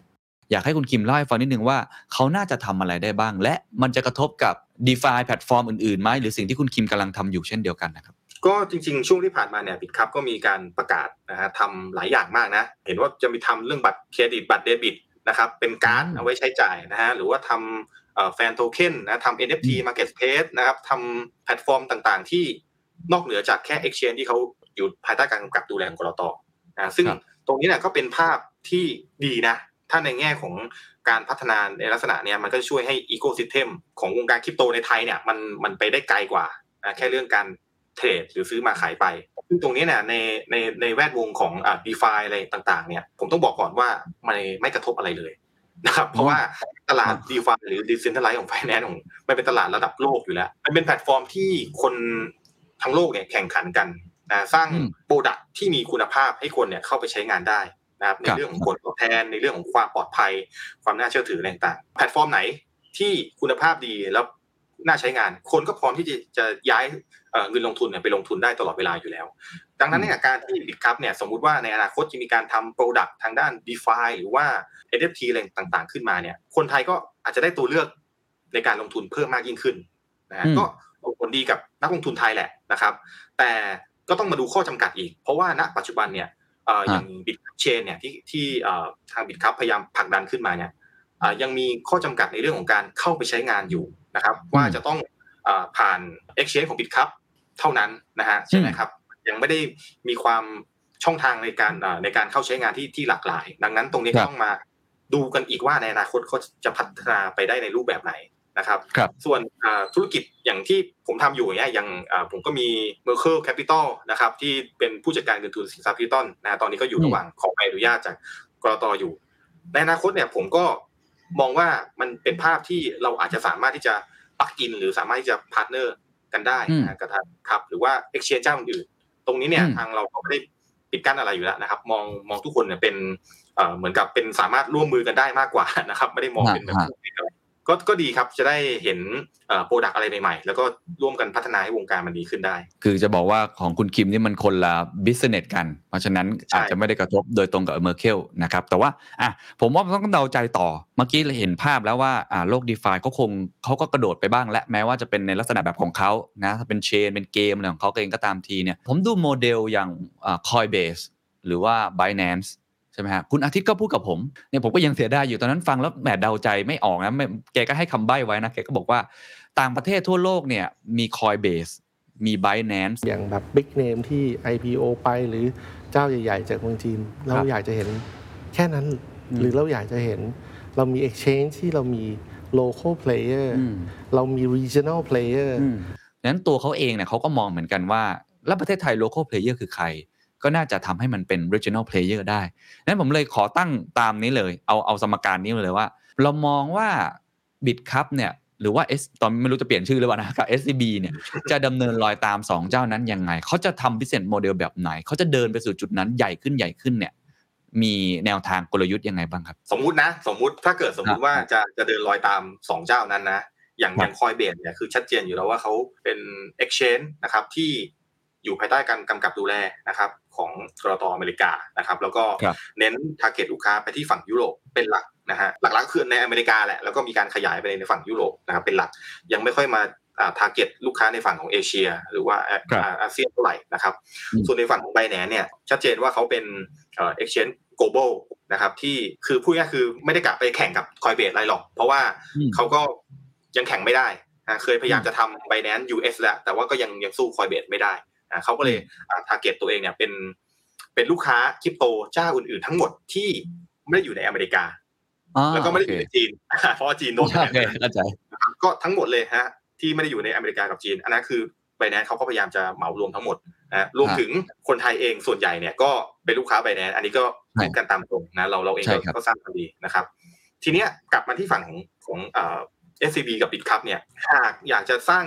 อยากให้คุณคิมเล่าให้ฟังนิดนึงว่าเขาน่าจะทำอะไรได้บ้าง และมันจะกระทบกับ d e f าแพลตฟอร์มอื่นๆไหมหรือสิ่งที่คุณคิมกำลังทำอยู่เช่นเดียวกันนะครับก็จริงๆ ช่วงที่ผ่านมาเนี่ย Bitkub ก็มีการประกาศนะฮะทำหลายอย่างมากนะ เห็นว่าจะมีทำเรื่องบัตรเครดิตบัตรเดบิตนะครับเป็นการ์ดอืมเอาไว้ใช้จ่ายนะฮะหรือว่าทำเอ่อ fan token นะทำ NFT Marketplace นะครับทำแพลตฟอร์มต่างๆ ที่นอกเหนือจากแค่ Exchange ที่เขาอยู่ภายใต้การกำกับดูแลของกรตนะซึ่งครับตรงนี้เนี่ยก็เป็นภาพที่ดีนะ ถ้าในแง่ของ การพัฒนาในลักษณะเนี้ยมันก็จะช่วยให้อีโค y ิสเ m มของวงการคริปโตในไทยเนี่ยมันมันไปได้ไกลกว่านะแค่เรื่องการเทรดหรือซื้อมาขายไป ซึ่งตรงนี้เนี่ยในในในแวดวงของอ่าดีฟาอะไรต่างๆ เนี่ย ผมต้องบอกก่อนว่ามันไม่กระทบอะไรเลยนะครับเพราะว่าตลาด DeFi หรือ decentralized finance ของมันเป็นตลาดระดับโลกอยู่แล้ว มันเป็นแพลตฟอร์มที่คนทั้งโลกเนี่ยแข่งขันกันนะสร้างอืม product ที่มีคุณภาพให้คนเนี่ยเข้าไปใช้งานได้ นะครับในครับเรื่องของผลตอบแทนในเรื่องของความปลอดภัย ความน่าเชื่อถืออะไรต่างๆแพลตฟอร์มไหนที่คุณภาพดีแล้วน่าใช้งาน คนก็พร้อมที่จะจะย้ายเอ่อเงินลงทุนเนี่ยไปลงทุนได้ตลอดเวลาอยู่แล้ว ดังนั้นเนี่ยการที่ Bitkub เนี่ยสมมุติว่าในอนาคตจะมีการทำ product ทางด้าน d e f i หรือว่า NFT อะไรต่างๆ ขึ้นมาเนี่ย คนไทยก็อาจจะได้ตัวเลือกในการลงทุนเพิ่มมากยิ่งขึ้นนะฮะอืมก็ส่งผลดีกับนักลงทุนไทยแหละนะครับ แต่ก็ต้องมาดูข้อจำกัดอีก เพราะว่าณปัจจุบันเนี่ยเอ่ออย่าง Bitkub Chain เนี่ยที่ที่เอ่อทาง Bitkub พยายามผลักดันขึ้นมาเนี่ยอ่ายังมีข้อจำกัดในเรื่องของการเข้าไปใช้งานอยู่นะครับ ว่าจะต้องอ่าผ่าน Exchange ของ Bitkub เท่านั้นนะฮะใช่ไหมครับ ยังไม่ได้มีความช่องทางในการเอ่อในการเข้าใช้งานที่ที่หลากหลาย ดังนั้นตรงนี้ครับต้องมาดูกันอีกว่าในอนาคตเขาจะพัฒนาไปได้ในรูปแบบไหน นะครับครับส่วนอ่าธุรกิจอย่างที่ผมทำอยู่เนี่ยอย่างอ่าผมก็มี Merkle Capital นะครับที่เป็นผู้จัดการเงินทุนสินทรัพย์ดิจิตอลนะฮะตอนนี้ก็อยู่อืมระหว่างขอใบอนุญาตจากกลตอยู่ ในอนาคตเนี่ยผมก็มองว่ามันเป็นภาพที่เราอาจจะสามารถที่จะ plug in หรือสามารถที่จะ partnerกันได้นะฮะกับทางครับ หรือว่า Exchange เจ้าอื่นๆตรงนี้เนี่ยอืมทางเราก็ไม่ได้ปิดกั้นอะไรอยู่แล้วนะครับ มองมองทุกคนเนี่ยเป็นเอ่อเหมือนกับเป็นสามารถร่วมมือกันได้มากกว่านะครับ ไม่ได้มองเป็นแบบฮะอะไร ก็ก็ดีครับจะได้เห็น product อะไรใหม่ๆ แล้วก็ร่วมกันพัฒนาให้วงการมันดีขึ้นได้ คือจะบอกว่าของคุณคิมนี่มันคนละ business กัน เพราะฉะนั้นใช่อาจจะไม่ได้กระทบโดยตรงกับ Merkle นะครับ แต่ว่าอะผมว่าต้องเดาใจต่อ เมื่อกี้เราเห็นภาพแล้วว่าอ่าโลก d e f าก็คงเขาก็กระโดดไปบ้าง และแม้ว่าจะเป็นในลักษณะแบบของเขานะถ้าเป็นเชน เป็นเกมอะไรของเขาเองก็ตามทีเนี่ยผมดูโมเดลอย่างอ่า Coinbase หรือว่า Binance ใช่ไหมฮะคุณอาทิตย์ก็พูดกับผมเนี่ยผมก็ยังเสียดายอยู่ตอนนั้นฟังแล้วแหมเดาใจไม่ออกนะไม่แกก็ให้คำใบ้ไว้นะแกก็บอกว่าต่างประเทศทั่วโลกเนี่ยมี Coinbase มี Binance อย่างแบบบิ๊กเนมที่ IPO ไปหรือเจ้าใหญ่ ๆ จากเมืองจีน เราครับอยากจะเห็นแค่นั้นอืมหรือเราอยากจะเห็น เรามี exchange ที่เรามี local player อืมเรามี regional player อืมดังนั้นตัวเขาเองเนี่ยเขาก็มองเหมือนกันว่า แล้วประเทศไทย local player คือใคร ก็น่าจะทำให้มันเป็น regional player ได้นั้นผมเลยขอตั้งตามนี้เลย เอาเอาสมการนี้มาเลยว่า เรามองว่าบิตคัพเนี่ยหรือว่า S ตอนไม่รู้จะเปลี่ยนชื่อหรือเปล่านะกับ SCB เนี่ยจะดำเนินรอยตาม 2 เจ้านั้นยังไง เขาจะทำ business model แบบไหน เขาจะเดินไปสู่จุดนั้นใหญ่ขึ้นใหญ่ขึ้นเนี่ย มีแนวทางกลยุทธ์ยังไงบ้างครับ สมมุตินะ สมมุติถ้าเกิดสมมุติว่าจะจะเดินรอยตามสองเจ้านั้นนะ อย่างครับอย่างคอยเบสเนี่ยคือชัดเจนอยู่แล้วว่าเขาเป็น exchange นะครับที่อยู่ภายใต้การกำกับดูแลนะครับ ของกรตอเมริกานะครับแล้วก็ครับเน้น target ลูกค้าไปที่ฝั่งยุโรปเป็นหลักนะฮะหลักๆคือในอเมริกาแหละแล้วก็มีการขยายไปในฝั่งยุโรปนะครับเป็นหลักยังไม่ค่อยมาอ่า target ลูกค้าในฝั่งของเอเชีย หรือว่าอ่าครับอ่าอาเซียนเท่าไหร่นะครับอืมส่วนในฝั่งของไบแนนเนี่ยชัดเจนว่าเขาเป็นเอ่อ exchange global นะครับที่คือพูดง่ายๆคือไม่ได้กะไปแข่งกับ Coinbase อะไรหรอก เพราะว่าอืมเขาก็ยังแข่งไม่ได้นะเคยพยายามจะทำ Binance US แล้วแต่ว่าก็ยังยังสู้ Coinbase ไม่ได้อ่า เขาก็เลยทาร์เก็ตตัวเองเนี่ยเป็นเป็นลูกค้าคริปโตเจ้าอื่นๆทั้งหมดที่ไม่ได้อยู่ในอเมริกาอ่าแล้วก็ไม่ได้อยู่โอในเคจีนเพราะว่าจีนโดนโอเคเข้าใจก็ทั้งหมดเลยฮะ ที่ไม่ได้อยู่ในอเมริกากับจีน อันนั้นคือ Binance เขาก็พยายามจะเหมารวมทั้งหมดนะรวมถึงคนไทยเองส่วนใหญ่เนี่ยก็เป็นลูกค้า Binance อันนี้ก็ใช่พูดกันตามตรงนะเราเราเองใช่ก็ครับก็ทราบกันดีนะครับ ทีเนี้ยกลับมาที่ฝั่งของของเอ่อ SCB กับ Bitkub เนี่ยหากอยากจะสร้าง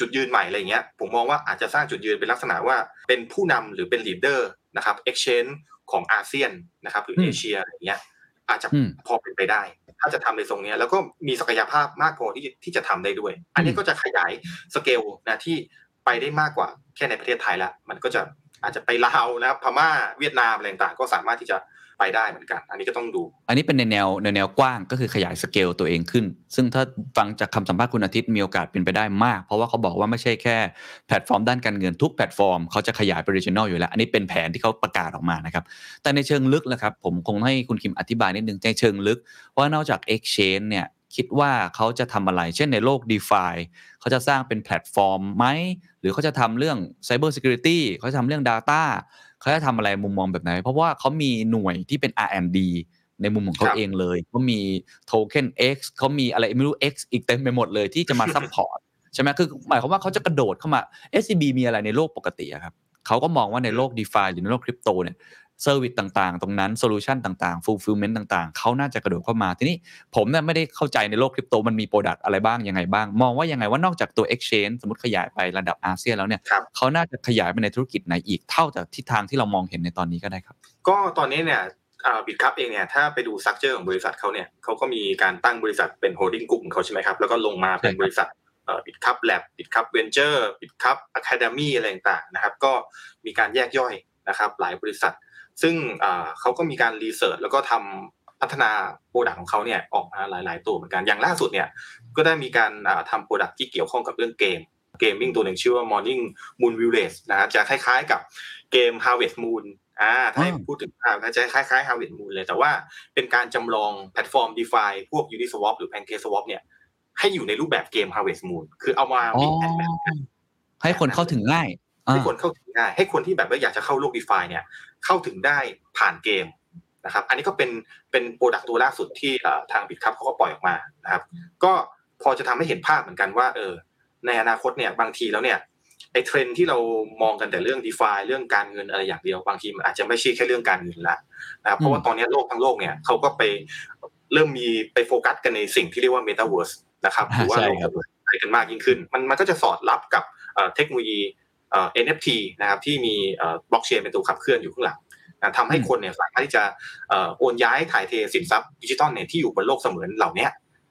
จุดยืนใหม่อะไรเงี้ยผมมองว่าอาจจะสร้างจุดยืนเป็นลักษณะว่าเป็นผู้นำหรือเป็น leader นะครับ exchange ของอาเซียนนะครับหรืออืมเอเชียอะไรเงี้ยอาจจะอืมพอเป็นไปได้ ถ้าจะทำในทรงเนี้ยแล้วก็มีศักยภาพมากพอที่ที่จะทำได้ด้วย อันนี้ก็จะขยายสเกลนะที่ไปได้มากกว่าแค่ในประเทศไทยละมันก็จะอาจจะไปลาวนะครับพม่าเวียดนามอะไรต่างๆก็สามารถที่จะ ไปได้เหมือนกัน อันนี้ก็ต้องดู อันนี้เป็นในแนวในแนวกว้างก็คือขยายสเกลตัวเองขึ้น ซึ่งถ้าฟังจากคำสัมภาษณ์คุณอาทิตย์มีโอกาสเป็นไปได้มาก เพราะว่าเขาบอกว่าไม่ใช่แค่แพลตฟอร์มด้านการเงินทุกแพลตฟอร์มเขาจะขยายไป regional อยู่แล้ว อันนี้เป็นแผนที่เขาประกาศออกมานะครับ แต่ในเชิงลึกนะครับผมคงให้คุณคิมอธิบายนิดนึงในเชิงลึก ว่านอกจาก exchange เนี่ยคิดว่าเขาจะทำอะไร เช่นในโลก DeFi เขาจะสร้างเป็นแพลตฟอร์มไหม หรือเขาจะทำเรื่อง Cyber Security เขาจะทำเรื่อง Data เขาจะทำอะไรมุมมองแบบไหน เพราะว่าเขามีหน่วยที่เป็น R&D ในมุมของเขาครับเองเลยเขามี Token X เขามีอะไรไม่รู้ X อีกเต็มไปหมดเลยที่จะมา support ใช่ไหมคือหมายความว่าเขาจะกระโดดเข้ามา SCB มีอะไรในโลกปกติอะครับเขาก็มองว่าในโลก d e f i หรือในโลกคริปโตเนี่ย service ต่างๆ ตรงนั้น solution ต่างๆ fulfillment ต่างๆ เขาน่าจะกระโดดเข้ามา ทีนี้ผมเนี่ยไม่ได้เข้าใจในโลกคริปโตมันมี product อะไรบ้าง ยังไงบ้าง มองว่ายังไงว่านอกจากตัว exchange สมมติขยายไประดับอาเซียนแล้วเนี่ยครับเขาน่าจะขยายไปในธุรกิจไหนอีกเอาจากทิศทางที่เรามองเห็นในตอนนี้ก็ได้ครับ ก็ตอนนี้เนี่ย Bitkub เองเนี่ยถ้าไปดูสักเจอของบริษัทเขาเนี่ยเขาก็มีการตั้งบริษัทเป็น holding กลุ่มเขาใช่ไหมครับแล้วก็ลงมาเป็นใช่ครับบริษัทBitkub Labs Bitkub Ventures Bitkub Academy อะไรต่างๆนะครับก็มีการแยกย่อยนะครับหลายบริษัท ซึ่งอ่าเขาก็มีการ research แล้วก็ทำพัฒนา product ของเขาเนี่ยออกมาหลาย ๆ ตัวเหมือนกัน อย่างล่าสุดเนี่ยก็ได้มีการอ่าทำ product ที่เกี่ยวข้องกับเรื่องเกม gaming ตัวหนึ่งชื่อว่า Morning Moon Village นะครับจะคล้าย ๆ กับเกม Harvest Moon อ่าถ้าให้อ่าพูดถึงอ่าก็จะคล้ายๆ Harvest Moon เลย แต่ว่าเป็นการจำลองแพลตฟอร์ม DeFi พวก Uniswap หรือ PancakeSwap เนี่ยให้อยู่ในรูปแบบเกม Harvest Moon คือเอามาอ๋อ mix and match กันให้คนเข้าถึงง่ายอ่า ให้คนเข้าถึงง่ายให้คนที่แบบว่าอยากจะเข้าโลก DeFi เนี่ย เข้าถึงได้ผ่านเกมนะครับ อันนี้ก็เป็นเป็น product ตัวล่าสุดที่เอ่อทาง Bitkub เขาก็ปล่อยออกมานะครับ ก็พอจะทำให้เห็นภาพเหมือนกันว่า เออ ในอนาคตเนี่ยบางทีแล้วเนี่ยไอ้เทรนด์ที่เรามองกันแต่เรื่อง d e f i เรื่องการเงินอะไรอย่างเดียวบางทีมันอาจจะไม่ใช่แค่เรื่องการเงินละนะครับเพราะว่าตอนนี้โลกทั้งโลกเนี่ยเขาก็ไปเริ่มมีไปโฟกัสกันในสิ่งที่เรียกว่า Metaverse นะครับหรือว่าใช่โลกครับอะไรกันมากยิ่งขึ้น มันมันก็จะสอดรับกับเอ่อเทคโนโลยีเอ่อ NFT นะครับที่มีบล็อกเชนเป็นตัวขับเคลื่อนอยู่ข้างหลังนะทำให้อืมคนเนี่ยสามารถที่จะเอ่อโอนย้ายถ่ายเทสินทรัพย์ดิจิทัลเนี่ยที่อยู่บนโลกเสมือนเหล่าเนี้ย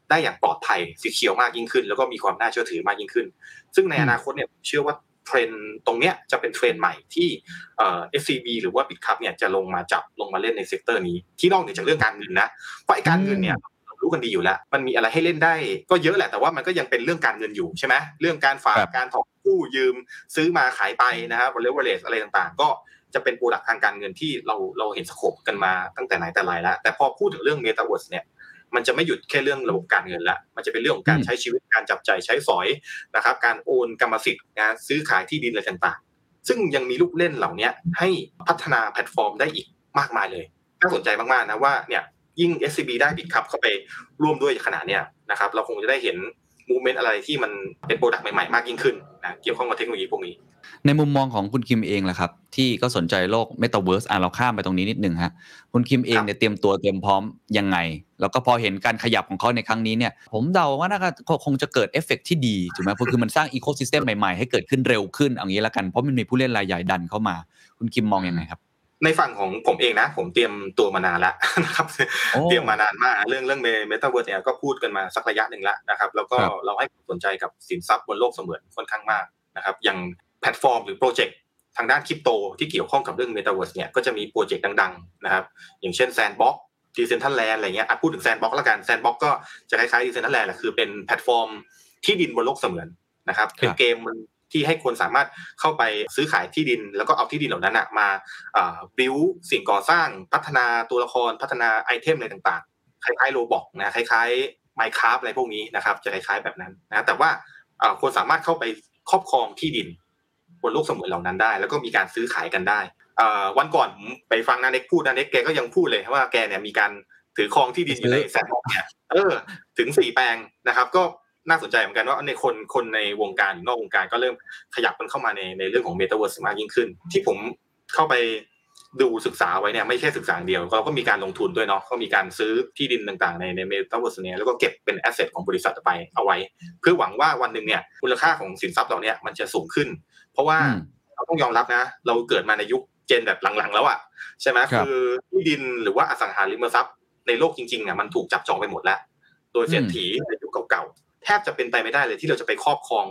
ได้อย่างปลอดภัย secure มากยิ่งขึ้น แล้วก็มีความน่าเชื่อถือมากยิ่งขึ้น ซึ่งในอนาคตเนี่ยผมเชื่อว่าเทรนด์ตรงเนี้ยจะเป็นเทรนด์ใหม่ที่เอ่อ SCB หรือว่า Bitkub เนี่ยจะลงมาจับลงมาเล่นใน sector นี้ที่นอกเหนือจากเรื่องการเงินนะเพราะไอ้การเงินเนี่ยเรารู้กันดีอยู่แล้ว มันมีอะไรให้เล่นได้ ก็เยอะแหละแต่ว่ามันก็ยังเป็นเรื่องการเงินอยู่ใช่ไหมเรื่องการฝากครับการถอนกู้ยืมซื้อมาขายไปนะครับเลเวอเรจอะไรต่างๆ ก็จะเป็นโปรดักทางการเงินที่เราเราเห็นสโคปกันมาตั้งแต่ไหนแต่ไรแล้ว แต่พอพูดถึงเรื่อง Metaverse เนี่ยมันจะไม่หยุดแค่เรื่องระบบการเงินละ มันจะเป็นเรื่องของการอืมใช้ชีวิต การจับจ่ายใช้สอยนะครับ การโอนกรรมสิทธิ์การซื้อขายที่ดินอะไรต่างๆ ซึ่งยังมีลูกเล่นเหล่านี้ให้พัฒนาแพลตฟอร์มได้อีกมากมายเลย น่าสนใจมากๆนะว่าเนี่ย ยิ่ง SCB ได้ Bitkub เข้าไปร่วมด้วยขนาดเนี้ยนะครับเราคงจะได้เห็น movement อะไรที่มันเป็น product ใหม่ๆ มากยิ่งขึ้นนะเกี่ยวข้องกับเทคโนโลยีพวกนี้ ในมุมมองของคุณคิมเองล่ะครับ ที่ก็สนใจโลก Metaverse อะเราข้ามไปตรงนี้นิดหนึ่งฮะคุณคิมเองเนี่ยเตรียมตัวเตรียมพร้อมยังไง แล้วก็พอเห็นการขยับของเขาในครั้งนี้เนี่ย ผมเดาว่าน่าจะคงจะเกิดเอฟเฟกต์ที่ดีถูกไหมเพราะคือมันสร้าง ecosystem ใหม่ๆ ให้เกิดขึ้นเร็วขึ้นเอย่างนี้ละกันเพราะมันมีผู้เล่นรายใหญ่ดันเข้ามา คุณคิมมองยังไงครับ ในฝั่งของผมเองนะ ผมเตรียมตัวมานานแล้วนะครับโอ้เตรียมมานานมากเรื่องเรื่องเมตาเวิร์สเนี่ยก็พูดกันมาสักระยะหนึ่งแล้วนะครับ แล้วก็ครับเราให้ความสนใจกับสินทรัพย์บนโลกเสมือนค่อนข้างมากนะครับ อย่างแพลตฟอร์มหรือโปรเจกต์ทางด้านคริปโตที่เกี่ยวข้องกับเรื่องเมตาเวิร์สเนี่ยก็จะมีโปรเจกต์ดังๆนะครับ อย่างเช่น Sandbox Decentraland อะไรเงี้ยอะพูดถึง Sandbox แล้วกัน Sandbox ก็จะคล้ายๆ Decentraland แหละคือเป็นแพลตฟอร์มที่ดินบนโลกเสมือนนะครับ เป็นเกมมัน ที่ให้คนสามารถเข้าไปซื้อขายที่ดิน แล้วก็เอาที่ดินเหล่านั้นมาบิวสิ่งก่อสร้างพัฒนาตัวละครพัฒนา item อะไรต่างๆ คล้ายๆ Roblox นะคล้ายๆ Minecraft อะไรพวกนี้นะครับ จะคล้ายๆแบบนั้นนะแต่ว่าคนสามารถเข้าไปครอบครองที่ดิน บนโลกเสมือนเหล่านั้นได้ แล้วก็มีการซื้อขายกันได้วันก่อนผมไปฟังน้าเน็กพูดน้าเน็กแกก็ยังพูดเลยว่าแกเนี่ยมีการถือครองที่ดินอยู่ใน Sandbox เนี่ยเออถึงสี่แปลงนะครับ ก็ น่าสนใจเหมือนกันว่าในคนคนในวงการหรือนอกวงการก็เริ่มขยับมันเข้ามาในในเรื่องของเมตาเวิร์สมากยิ่งขึ้น ที่ผมเข้าไปดูศึกษาไว้เนี่ยไม่ใช่ศึกษาอย่างเดียวเราก็มีการลงทุนด้วยเนาะก็มีการซื้อที่ดินต่างๆในในเมตาเวิร์สเนี่ยแล้วก็เก็บเป็น asset ของบริษัทไปเอาไว้ เพื่อหวังว่าวันหนึ่งเนี่ยมูลค่าของสินทรัพย์เหล่าเนี้ยมันจะสูงขึ้น เพราะว่าอืมเราต้องยอมรับนะ เราเกิดมาในยุค Gen แบบหลังๆ แล้วอะใช่ไหมครับคือที่ดินหรือว่าอสังหาริมทรัพย์ในโลกจริงๆเนี่ยมันถูกจับจองไปหมดแล้ว โดยเศรษฐีในยุคเก่าๆแทบจะเป็นไปไม่ได้เลยที่เราจะไปครอบครอง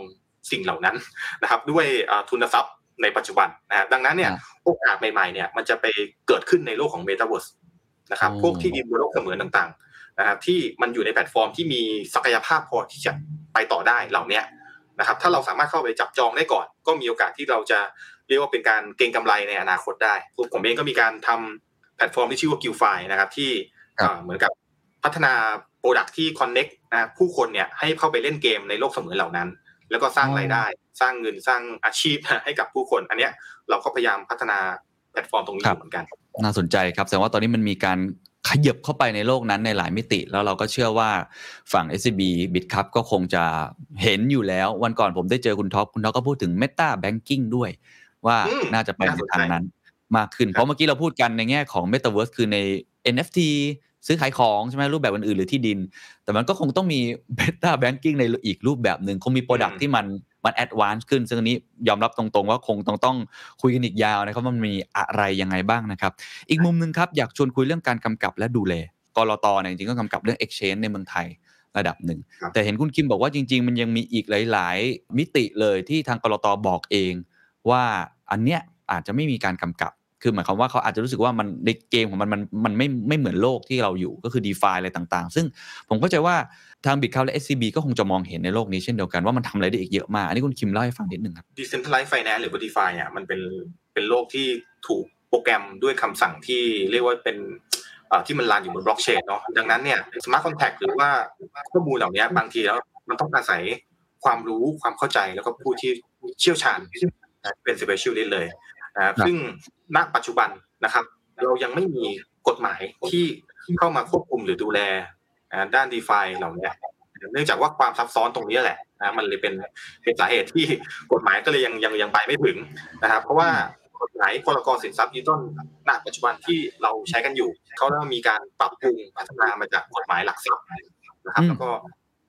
สิ่งเหล่านั้นนะครับ ด้วยเอ่อทุนทรัพย์ในปัจจุบันนะฮะดังนั้นเนี่ยครับโอกาสใหม่ๆเนี่ยมันจะไปเกิดขึ้นในโลกของเมตาเวิร์สนะครับโอ้พวกที่ดินบนโลกเสมือนต่างๆนะครับที่มันอยู่ในแพลตฟอร์มที่มีศักยภาพพอที่จะไปต่อได้เหล่าเนี้ยนะครับถ้าเราสามารถเข้าไปจับจองได้ก่อน ก็มีโอกาสที่เราจะเรียกว่าเป็นการเก็งกำไรในอนาคตได้ผมเองก็มีการทำแพลตฟอร์มที่ชื่อว่า g i l f i นะครับที่ครับเอ่อเหมือนกับพัฒนา product ที่ connect นะผู้คนเนี่ยให้เข้าไปเล่นเกมในโลกเสมือนเหล่านั้น แล้วก็สร้างรายได้ สร้างเงินสร้างอาชีพให้กับผู้คน อันเนี้ยเราก็พยายามพัฒนาแพลตฟอร์มตรงนี้อยู่เหมือนกัน น่าสนใจครับแสดงว่าตอนนี้มันมีการขยับเข้าไปในโลกนั้นในหลายมิติ แล้วเราก็เชื่อว่าฝั่ง SCB Bitkub ก็คงจะเห็นอยู่แล้ว วันก่อนผมได้เจอคุณท็อป คุณท็อปก็พูดถึง Meta Banking ด้วย ว่าอืมน่าจะไปน่าในสนใจทางนั้นมากขึ้นครับเพราะเมื่อกี้เราพูดกันในแง่ของ Metaverse คือใน NFT ซื้อขายของใช่ไหมรูปแบบอื่นๆหรือที่ดิน แต่มันก็คงต้องมี Meta Banking ในอีกรูปแบบหนึ่งคงมี Product ที่มันมัน advance ขึ้น ซึ่งอันนี้ยอมรับตรงๆ ว่าคงต้องต้องคุยกันอีกยาวนะครับว่ามันมีอะไรยังไงบ้างนะครับ อีกมุมหนึ่งครับ อยากชวนคุยเรื่องการกำกับและดูแลกรตเนี่ยจริงๆก็กำกับเรื่อง Exchange ในเมืองไทยระดับหนึ่งครับแต่เห็นคุณคิมบอกว่าจริง ๆ มันยังมีอีกหลาย ๆ มิติเลยที่ทางกรตบอกเอง ว่าอันเนี้ยอาจจะไม่มีการกำกับ คือหมายความว่าเขาอาจจะรู้สึกว่ามันในเกมของมันมันมันไม่ไม่เหมือนโลกที่เราอยู่ก็คือ d e f i อะไรต่าง ๆ ซึ่งผมเข้าใจว่าทาง b i t c o u และ SCB ก็คงจะมองเห็นในโลกนี้เช่นเดียวกันว่ามันทำอะไรได้อีกเยอะมาก อันนี้คุณคิมเล่าให้ฟังนิดหนึ่งครับ decentralized finance หรือว่า DeFi เนี่ยมันเป็นเป็นโลกที่ถูกโปรแกรมด้วยคำสั่งที่เรียกว่าเป็นที่มันรันอยู่บนบล็อกเชนเนาะดังนั้นเนี่ย smart contract หรือว่าข้อมูลเหล่านี้บางทีแล้วมันต้องอาศัยความรู้ความเข้าใจแล้วก็ผู้ที่เชี่ยวชาญเป็น specialist เลย นะครับซึ่งณปัจจุบันนะครับ เรายังไม่มีกฎหมายที่เข้ามาควบคุมหรือดูแลอ่าด้าน DeFi เหล่านี้เนื่องจากว่าความซับซ้อนตรงนี้แหละนะมันเลยเป็นเป็นสาเหตุที่กฎหมายก็เลยยังยังยังไปไม่ถึงนะครับ เพราะว่ากฎหมายพรกสินทรัพย์ดิจิตอลณปัจจุบันที่เราใช้กันอยู่เขาเริ่มมีการปรับปรุงพัฒนามาจากกฎหมายหลักทรัพย์นะครับอืมแล้วก็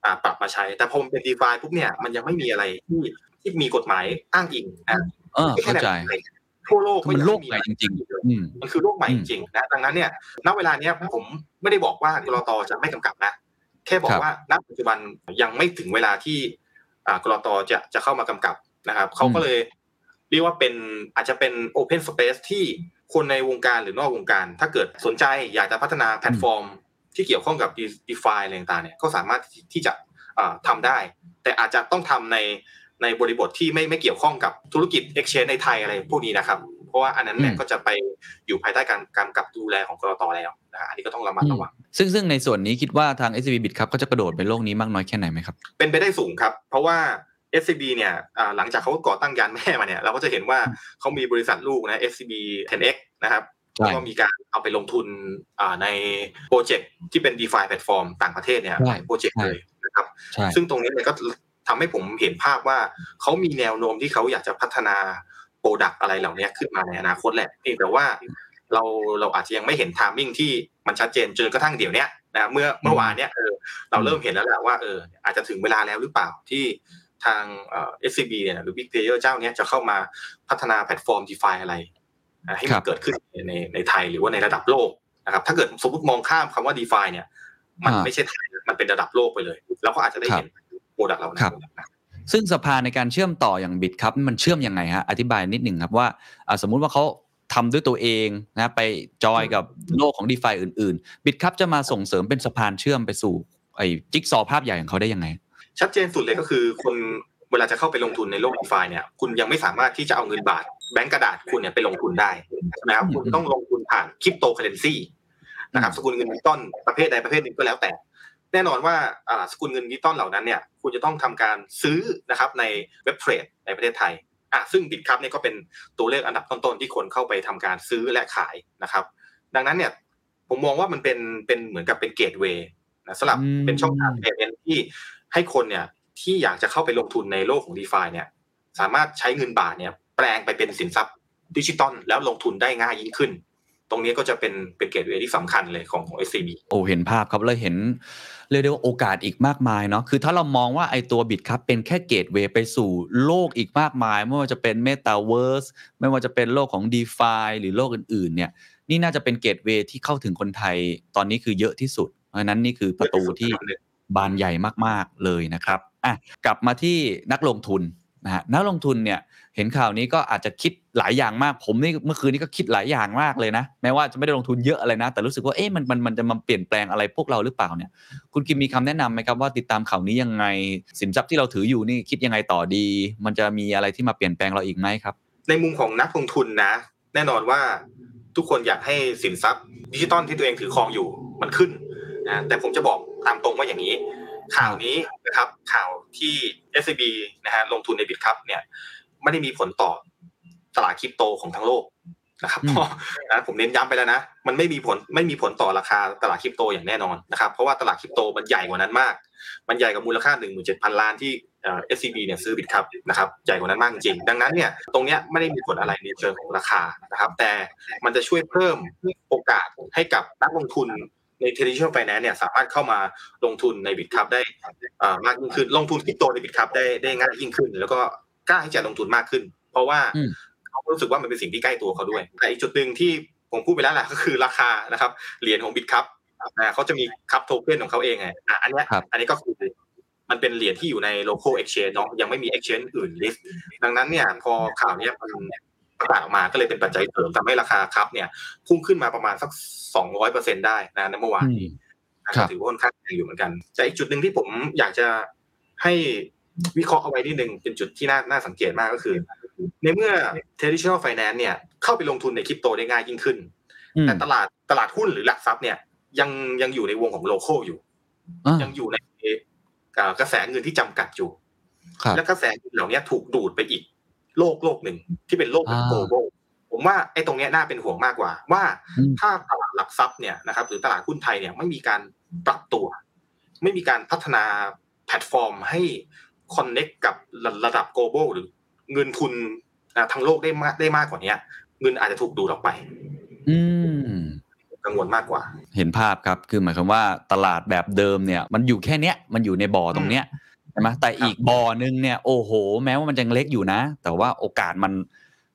อ่าปรับมาใช้ แต่พอมันเป็น DeFi ปุ๊บเนี่ยมันยังไม่มีอะไรที่ที่มีกฎหมายอ้างอิงนะเออเข้าใจ ทั่วโลกคือมันโลกใหม่จริงๆอืมมันคือโลกใหม่จริงๆนะดังนั้นเนี่ยณเวลาเนี้ยผมไม่ได้บอกว่ากรตจะไม่กำกับนะแค่บอครักบว่าณปัจจุบันยังไม่ถึงเวลาที่อ่ากรตจะจะเข้ามากำกับนะครับเขาก็เลยเรียกว่าเป็นอาจจะเป็น Open Space ที่คนในวงการหรือนอกวงการ ถ้าเกิดสนใจอยากจะพัฒนาแพลตฟอร์ม ที่เกี่ยวข้องกับ DeFi อะไรต่างๆเนี่ยก็สามารถที่จะอ่าทำได้ แต่อาจจะต้องทำใน ในบริบทที่ไม่ไม่เกี่ยวข้องกับธุรกิจ Exchange ในไทยอะไรพวกนี้นะครับ เพราะว่าอันนั้นเนี่ยอืมก็จะไปอยู่ภายใต้การกำกับดูแลของกรตแล้วนะฮะอันนี้ก็ต้องระมัดระวังซึ่งซึ่งในส่วนนี้คิดว่าทาง SCB Bitkub ก็จะกระโดดไปโลกนี้มากน้อยแค่ไหนไหมครับ เป็นไปได้สูงครับ เพราะว่า SCB เนี่ยอ่าหลังจากเขาก่อตั้งยานแม่มาเนี่ยเราก็จะเห็นว่าเขามีบริษัทลูกนะ SCB 10X นะครับใช่แล้วก็มีการเอาไปลงทุนอ่าในโปรเจกต์ที่เป็น DeFi แพลตฟอร์มต่างประเทศเนี่ยใช่หลายโปรเจกต์ใช่เลยนะครับครับใช่ซึ่งตรงนี้เนี่ยก็ ทำให้ผมเห็นภาพว่าเขามีแนวโน้มที่เขาอยากจะพัฒนา product อะไรเหล่านี้ขึ้นมาในอนาคตแหละเพียงแต่ว่าเราเราอาจจะยังไม่เห็น timing ที่มันชัดเจนจนกระทั่งเดี๋ยวเนี้ยนะเมื่อเมื่อวานเนี้ยเออเราเริ่มเห็นแล้วแหละว่าเอออาจจะถึงเวลาแล้วหรือเปล่าที่ทางเอ่อ SCB เนี่ยหรือ Big Player เจ้าเนี้ยจะเข้ามาพัฒนาแพลตฟอร์ม DeFi อะไรอะให้ครับมันเกิดขึ้นในในไทยหรือว่าในระดับโลกนะครับถ้าเกิดสมมติมองข้ามคำว่า DeFi เนี่ย มันอ่าไม่ใช่ไทยมันเป็นระดับโลกไปเลย เราก็อาจจะได้ครับเห็น product เหล่านั้นครับนะซึ่งสะพานในการเชื่อมต่ออย่าง Bitkub มันเชื่อมยังไงฮะอธิบายนิดหนึ่งครับว่าอ่าสมมุติว่าเขาทำด้วยตัวเองนะไปจอยกับโลกของ d e f าอื่นๆบิตครับจะมาส่งเสริมเป็นสะพานเชื่อมไปสู่ไอ้จิ๊กซอว์ภาพใหญ่ของเขาได้ยังไง ชัดเจนสุดเลยก็คือคนเวลาจะเข้าไปลงทุนในโลก d e f าเนี่ย คุณยังไม่สามารถที่จะเอาเงินบาท แบงก์กระดาษคุณเนี่ยไปลงทุนได้ใช่ไหมครับอืมคุณต้องลงทุนผ่านคริปโตเคอเรนซีนะครับสกุลเงินดิจิตอลประเภทใดประเภทหนึ่งก็แล้วแต่ แน่นอนว่าอ่าสกุลเงินดิจิตอลเหล่านั้นเนี่ย คุณจะต้องทำการซื้อนะครับในเว็บเทรดในประเทศไทยอะซึ่ง Bitkub เนี่ยก็เป็นตัวเลขอันดับต้นๆที่คนเข้าไปทำการซื้อและขายนะครับ ดังนั้นเนี่ยผมมองว่ามันเป็นเป็นเหมือนกับเป็น gateway นะสำหรับอืมเป็นช่องทางเปนที่ให้คนเนี่ยที่อยากจะเข้าไปลงทุนในโลกของ d e f าเนี่ยสามารถใช้เงินบาทเนี่ยแปลงไปเป็นสินทรัพย์ดิจิตอลแล้วลงทุนได้ง่ายยิ่งขึ้น ตรงนี้ก็จะเป็นเป็น gateway ที่สำคัญเลยของของ SCB โอ้เห็นภาพครับเลยเห็นเรียกได้ว่าโอกาสอีกมากมายเนาะคือถ้าเรามองว่าไอตัวบิตครับเป็นแค่เกตเวไปสู่โลกอีกมากมาย ไม่ว่าจะเป็น Metaverse ไม่ว่าจะเป็นโลกของ d e f าหรือโลกอื่นๆ เนี่ยนี่น่าจะเป็นเกตเวที่เข้าถึงคนไทยตอนนี้คือเยอะที่สุด เพราะฉะนั้นนี่คือประตูที่บานใหญ่มากๆเลยนะครับอะกลับมาที่นักลงทุนนะฮะนักลงทุนเนี่ยเห็นข่าวนี้ก็อาจจะคิด หลายอย่างมากผมนี่เมื่อคืนนี้ก็คิดหลายอย่างมากเลยนะ แม้ว่าจะไม่ได้ลงทุนเยอะอะไรนะ แต่รู้สึกว่าเอ๊ะมันมันมันจะมาเปลี่ยนแปลงอะไรพวกเราหรือเปล่าเนี่ย คุณกิมมีคำแนะนำไหมครับว่าติดตามข่าวนี้ยังไง สินทรัพย์ที่เราถืออยู่นี่คิดยังไงต่อดี มันจะมีอะไรที่มาเปลี่ยนแปลงเราอีกไหมครับ ในมุมของนักลงทุนนะ แน่นอนว่าทุกคนอยากให้สินทรัพย์ดิจิตอลที่ตัวเองถือครองอยู่มันขึ้นนะแต่ผมจะบอกตามตรงว่าอย่างนี้ ข่าวนี้นะครับข่าวที่ SCB นะฮะลงทุนในบิตครับเนี่ยไม่ได้มีผลต่อ ตลาดคริปโตของทั้งโลกนะครับอืมเพราะนะผมเน้นย้ำไปแล้วนะ มันไม่มีผลไม่มีผลต่อราคาตลาดคริปโตอย่างแน่นอนนะครับ เพราะว่าตลาดคริปโตมันใหญ่กว่านั้นมาก มันใหญ่กว่ามูลค่า 17,000 ล้านที่เอ่อ SCB เนี่ยซื้อบิตครับนะครับใหญ่กว่านั้นมากจริงๆดังนั้นเนี่ยตรงเนี้ยไม่ได้มีผลอะไรในเชิงของราคานะครับ แต่มันจะช่วยเพิ่มโอกาสให้กับนักลงทุนใน traditional finance เนี่ยสามารถเข้ามาลงทุนในบิตครับได้เอ่อมากยิ่งขึ้นลงทุนคริปโตในบิตครับได้ได้ง่ายยิ่งขึ้น แล้วก็กล้าที่จะลงทุนมากขึ้น เพราะว่าอืมเขา รู้สึกว่ามันเป็นสิ่งที่ใกล้ตัวเขาด้วย แต่อีกจุดหนึ่งที่ผมพูดไปแล้วแหละก็คือราคานะครับเหรียญของบิตครับอ่าเขาจะมีคับโทเค็นของเขาเองไงอะอันเนี้ยครับอันนี้ก็คือมันเป็นเหรียญที่อยู่ใน local exchange เนาะยังไม่มี exchange อื่น list ดังนั้นเนี่ยพอข่าวเนี้ยมันประกาศออกมาก็เลยเป็นปัจจัยเสริมทำให้ราคาครับเนี่ยพุ่งขึ้นมาประมาณสัก200เปอร์เซ็นได้นะในเมื่อวานนี้ครัก็บถือว่าค่อนข้างแรงอยู่เหมือนกัน แต่อีกจุดหนึ่งที่ผมอยากจะให้วิเคราะห์เอาไว้นิดนึงเป็นจุดที่น่าน่าสังเกตมากก็คือ ในเมื่อ traditional finance เนี่ยเข้าไปลงทุนในคริปโตได้ง่ายยิ่งขึ้นอืมแต่ตลาดตลาดหุ้นหรือหลักทรัพย์เนี่ยยังยังอยู่ในวงของโลโก้อยู่อ่ายังอยู่ในเอ่อกระแสเงินที่จำกัดอยู่ครับและกระแสเงินเหล่านี้ถูกดูดไปอีก โลกโลกหนึ่งที่เป็นโลกแบบอ่าโกลบอลผมว่าไอ้ตรงเนี้ยน่าเป็นห่วงมากกว่า ว่าอืมถ้าตลาดหลักทรัพย์เนี่ยนะครับหรือตลาดหุ้นไทยเนี่ยไม่มีการปรับตัว ไม่มีการพัฒนาแพลตฟอร์มให้คอนเน็กกับระระดับ global หรือ เงินทุนอ่าทั้งโลกได้มากได้มากกว่านี้เงินอาจจะถูกดูดออกไป อืมกังวลมากกว่า เห็นภาพครับคือหมายความว่าตลาดแบบเดิมเนี่ย มันอยู่แค่เนี้ยมันอยู่ในบ่อตรงเนี้ยใช่ไหมแต่อีกบ่อหนึงเนี่ยโอ้โห แม้ว่ามันยังเล็กอยู่นะ แต่ว่าโอกาสมัน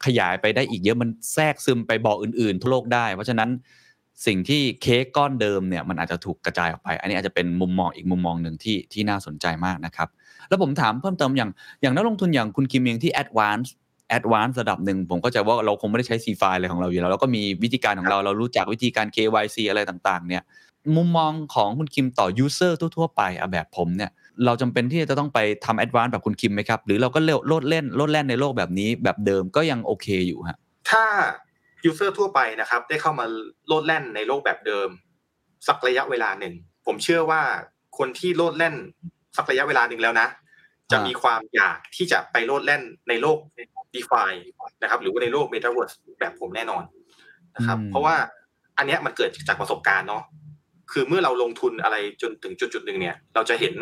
ขยายไปได้อีกเยอะมันแทรกซึมไปบ่ออื่นๆทั่วโลกได้ เพราะฉะนั้น สิ่งที่เค้กก้อนเดิมเนี่ยมันอาจจะถูกกระจายออกไป อันนี้อาจจะเป็นมุมมองอีกมุมมองหนึ่งที่ที่น่าสนใจมากนะครับ แล้วผมถามเพิ่มเติมอย่างอย่างนักลงทุนอย่างคุณคิมเองที่ advance advance ระดับหนึ่งผมก็จะว่าเราคงไม่ได้ใช้ C file อะไรของเราอยู่แล้วเราก็มีวิธีการของเราเรารู้จักวิธีการ KYC อะไรต่างๆ เนี่ยมุมมองของคุณคิมต่อ user ทั่วๆไปอะแบบผมเนี่ยเราจำเป็นที่จะต้องไปทำ advance แบบคุณคิมไหมครับ หรือเราก็เร็วโลดเล่นโลดแล่นในโลกแบบนี้แบบเดิมก็ยังโอเคอยู่ฮะถ้า user ทั่วไปนะครับ ได้เข้ามาโลดแล่นในโลกแบบเดิม สักระยะเวลาหนึ่ง ผมเชื่อว่าคนที่โลดแล่นสักระยะเวลาหนึ่งแล้วนะ จะมีความอยากที่จะไปโลดแล่นในโลก DeFi นะครับ หรือว่าในโลก Metaverse แบบผมแน่นอนนะครับอืมเพราะว่าอันเนี้ยมันเกิดจากประสบการณ์เนาะคือเมื่อเราลงทุนอะไรจนถึงจุดจุดๆหนึ่งเนี่ย เราจะเห็น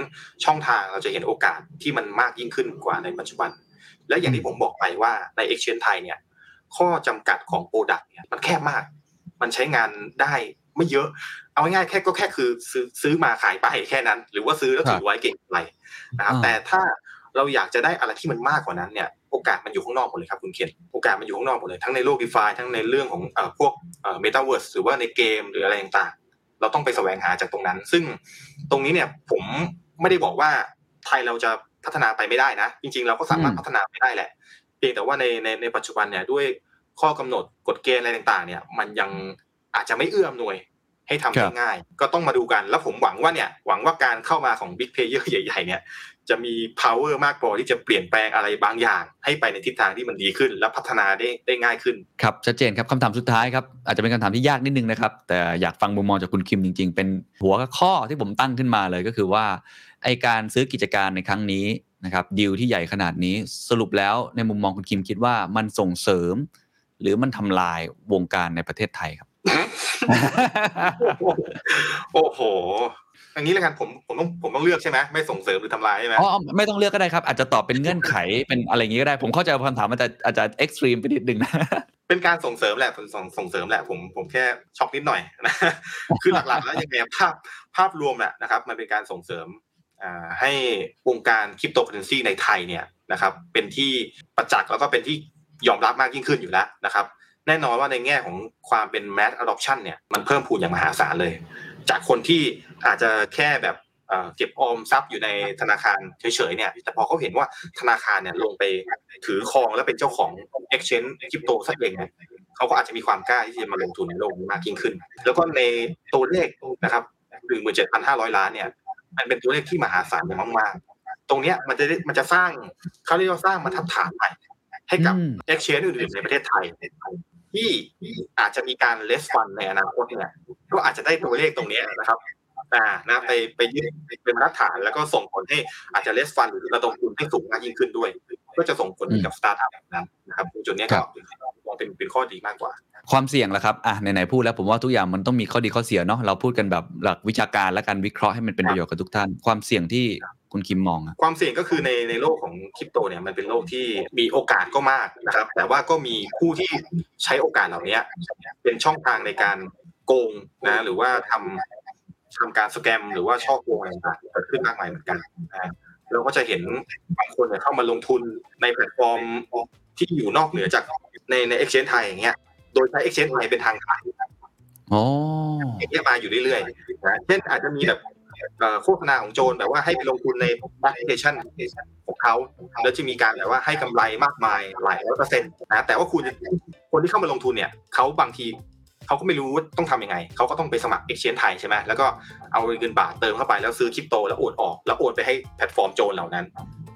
ช่องทางเราจะเห็นโอกาสที่มันมากยิ่งขึ้นกว่าในปัจจุบัน และอย่างที่ผมบอกไปว่าใน Exchange ไทยเนี่ย ข้อจำกัดของ product เนี่ยมันแคบมาก มันใช้งานได้ไม่เยอะ เอาง่ายๆแค่ก็แค่คือซื้อซื้อมาขายไปแค่นั้น หรือว่าซื้อแล้วถือไว้เก็งกำไรนะครับอ่าแต่ถ้าเราอยากจะได้อะไรที่มันมากกว่านั้นเนี่ยโอกาสมันอยู่ข้างนอกหมดเลยครับคุณเคนโอกาสมันอยู่ข้างนอกหมดเลยทั้งในโลก DeFi ทั้งในเรื่องของเอ่อพวกเอ่อเมตาเวิร์สหรือว่าในเกมหรืออะไรต่างๆ เราต้องไปแสวงหาจากตรงนั้น ซึ่งตรงนี้เนี่ยผมไม่ได้บอกว่าไทยเราจะพัฒนาไปไม่ได้นะ จริงๆ เราก็สามารถอืมพัฒนาไปได้แหละ เพียงแต่ว่าในในในปัจจุบันเนี่ยด้วยข้อกำหนดกฎเกณฑ์อะไรต่างๆ เนี่ยมันยังอาจจะไม่เอื้ออำนวยให้ทำครัได้ง่าย ก็ต้องมาดูกัน แล้วผมหวังว่าเนี่ยหวังว่าการเข้ามาของ Big Player ใหญ่ ๆ เนี่ยจะมี power มากพอที่จะเปลี่ยนแปลงอะไรบางอย่าง ให้ไปในทิศทางที่มันดีขึ้น และพัฒนาได้ได้ง่ายขึ้น ครับชัดเจนครับคำถามสุดท้ายครับอาจจะเป็นคำถามที่ยากนิดนึงนะครับ แต่อยากฟังมุมมองจากคุณคิมจริง ๆ เป็นหัวข้อที่ผมตั้งขึ้นมาเลยก็คือว่าไอการซื้อกิจการในครั้งนี้ นะครับดีลที่ใหญ่ขนาดนี้สรุปแล้วในมุมมองคุณคิมคิดว่ามันส่งเสริม หรือมันทำลายวงการในประเทศไทยครับ โอ้โหอย่างนี้แล้วกันผมผมต้องผมต้องเลือกใช่ไหมไม่ส่งเสริมหรือทำลายใช่ไหมอ๋อไม่ต้องเลือกก็ได้ครับ อาจจะตอบเป็นเงื่อนไขเป็นอะไรอย่างนี้ก็ได้ ผมเข้าใจว่าคำถามมันจะอาจจะเอ็กซ์ตรีมไปนิดนึงนะเป็นการส่งเสริมแหละผมส่งส่งเสริมแหละผมผมแค่ช็อกนิดหน่อยนะคือหลักๆแล้วยังไงภาพภาพรวมแหละนะครับ มันเป็นการส่งเสริมอ่า ให้วงการคริปโตเคอเรนซีในไทยเนี่ยนะครับเป็นที่ประจักษ์แล้วก็เป็นที่ยอมรับมากยิ่งขึ้นอยู่แล้วนะครับ แน่นอนว่าในแง่ของความเป็น mass adoption เนี่ยมันเพิ่มพูนอย่างมหาศาลเลย จากคนที่อาจจะแค่แบบเอ่อเก็บออมทรัพย์อยู่ในธนาคารเฉยๆเนี่ยแต่พอเขาเห็นว่าธนาคารเนี่ยลงไปถือครองและเป็นเจ้าของ exchange คริปโตซะเองเนี่ยเขาก็อาจจะมีความกล้าที่จะมาลงทุนในโลกนี้มากยิ่งขึ้น แล้วก็ในตัวเลขนะครับหนึ่งหมื่นเจ็ดพันห้าร้อยล้านเนี่ย มันเป็นตัวเลขที่มหาศาลอย่างมากๆ ตรงเนี้ยมันจะได้มันจะสร้างเขาเรียกว่าสร้างบรรทัดฐานใหม่ให้กับอืม exchange อื่นๆในประเทศไทย ที่อาจจะมีการเลสฟันในอนาคตเนี่ยก็อาจจะได้ตัวเลขตรงเนี้ยนะครับอ่านะไปไปยึดเป็นมาตรฐานแล้วก็ส่งผลให้อาจจะ raise fund หรือระดมทุนให้สูงมากยิ่งขึ้นด้วย ก็จะส่งผลกับสตาร์ทอัพแบบนั้นนะครับตรงจุดเนี้ยครัก็บมอง เป็นเป็นข้อดีมากกว่า ความเสี่ยงล่ะครับอะไหนๆพูดแล้วผมว่าทุกอย่างมันต้องมีข้อดีข้อเสียเนาะเราพูดกันแบบหลักวิชาการและการวิเคราะห์ให้มันเป็นประโยชน์กับทุกท่าน ความเสี่ยงที่คุณคิมมองอะความเสี่ยงก็คือในในโลกของคริปโตเนี่ยมันเป็นโลกที่มีโอกาสก็มากนะครับ แต่ว่าก็มีผู้ที่ใช้โอกาสเหล่านี้เป็นช่องทางในการโกงนะหรือว่าทำทำการสแกมหรือว่าช่อโกงอะไรต่างๆเกิดขึ้นมากมายเหมือนกันนะเราก็จะเห็นบางคนเนี่ยเข้ามาลงทุนในแพลตฟอร์ม ที่อยู่นอกเหนือจากในใน exchange ไทยอย่างเงี้ย โดยใช้ exchange ไทยเป็นทางผ่านอ๋ออย่างเงี้ยมาอยู่เรื่อยๆนะเช่นอาจจะมีแบบเอ่อโฆษณาของโจรแบบว่าให้ไปลงทุนในแอปพลิเคชันของเขาแล้วจะมีการแบบว่าให้กำไรมากมายหลายร้อยเปอร์เซ็นต์นะแต่ว่าคุณคนที่เข้ามาลงทุนเนี่ยเขาบางทีเขาก็ไม่รู้ว่าต้องทำยังไงเขาก็ต้องไปสมัคร exchange ไทยใช่ไหมแล้วก็เอาเงินบาทเติมเข้าไปแล้วซื้อคริปโตแล้วโอนออก แล้วโอนไปให้แพลตฟอร์มโจรเหล่านั้น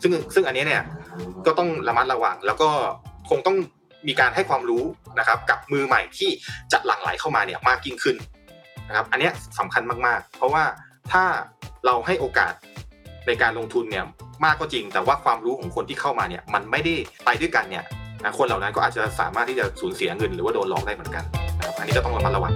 ซึ่งซึ่งอันนี้เนี่ยก็ต้องระมัดระวัง แล้วก็คงต้องมีการให้ความรู้นะครับ กับมือใหม่ที่จะหลั่งไหลเข้ามาเนี่ยมากยิ่งขึ้นนะครับ อันนี้ยสำคัญมากๆ เพราะว่าถ้าเราให้โอกาสในการลงทุนเนี่ยมากก็จริง แต่ว่าความรู้ของคนที่เข้ามาเนี่ยมันไม่ได้ไปด้วยกันเนี่ยคนเหล่านั้นก็อาจจะสามารถที่จะสูญเสียเงินหรือว่าโดนหลอกได้เหมือนกันนะครับอันนี้ก็ต้องระมัดระวัง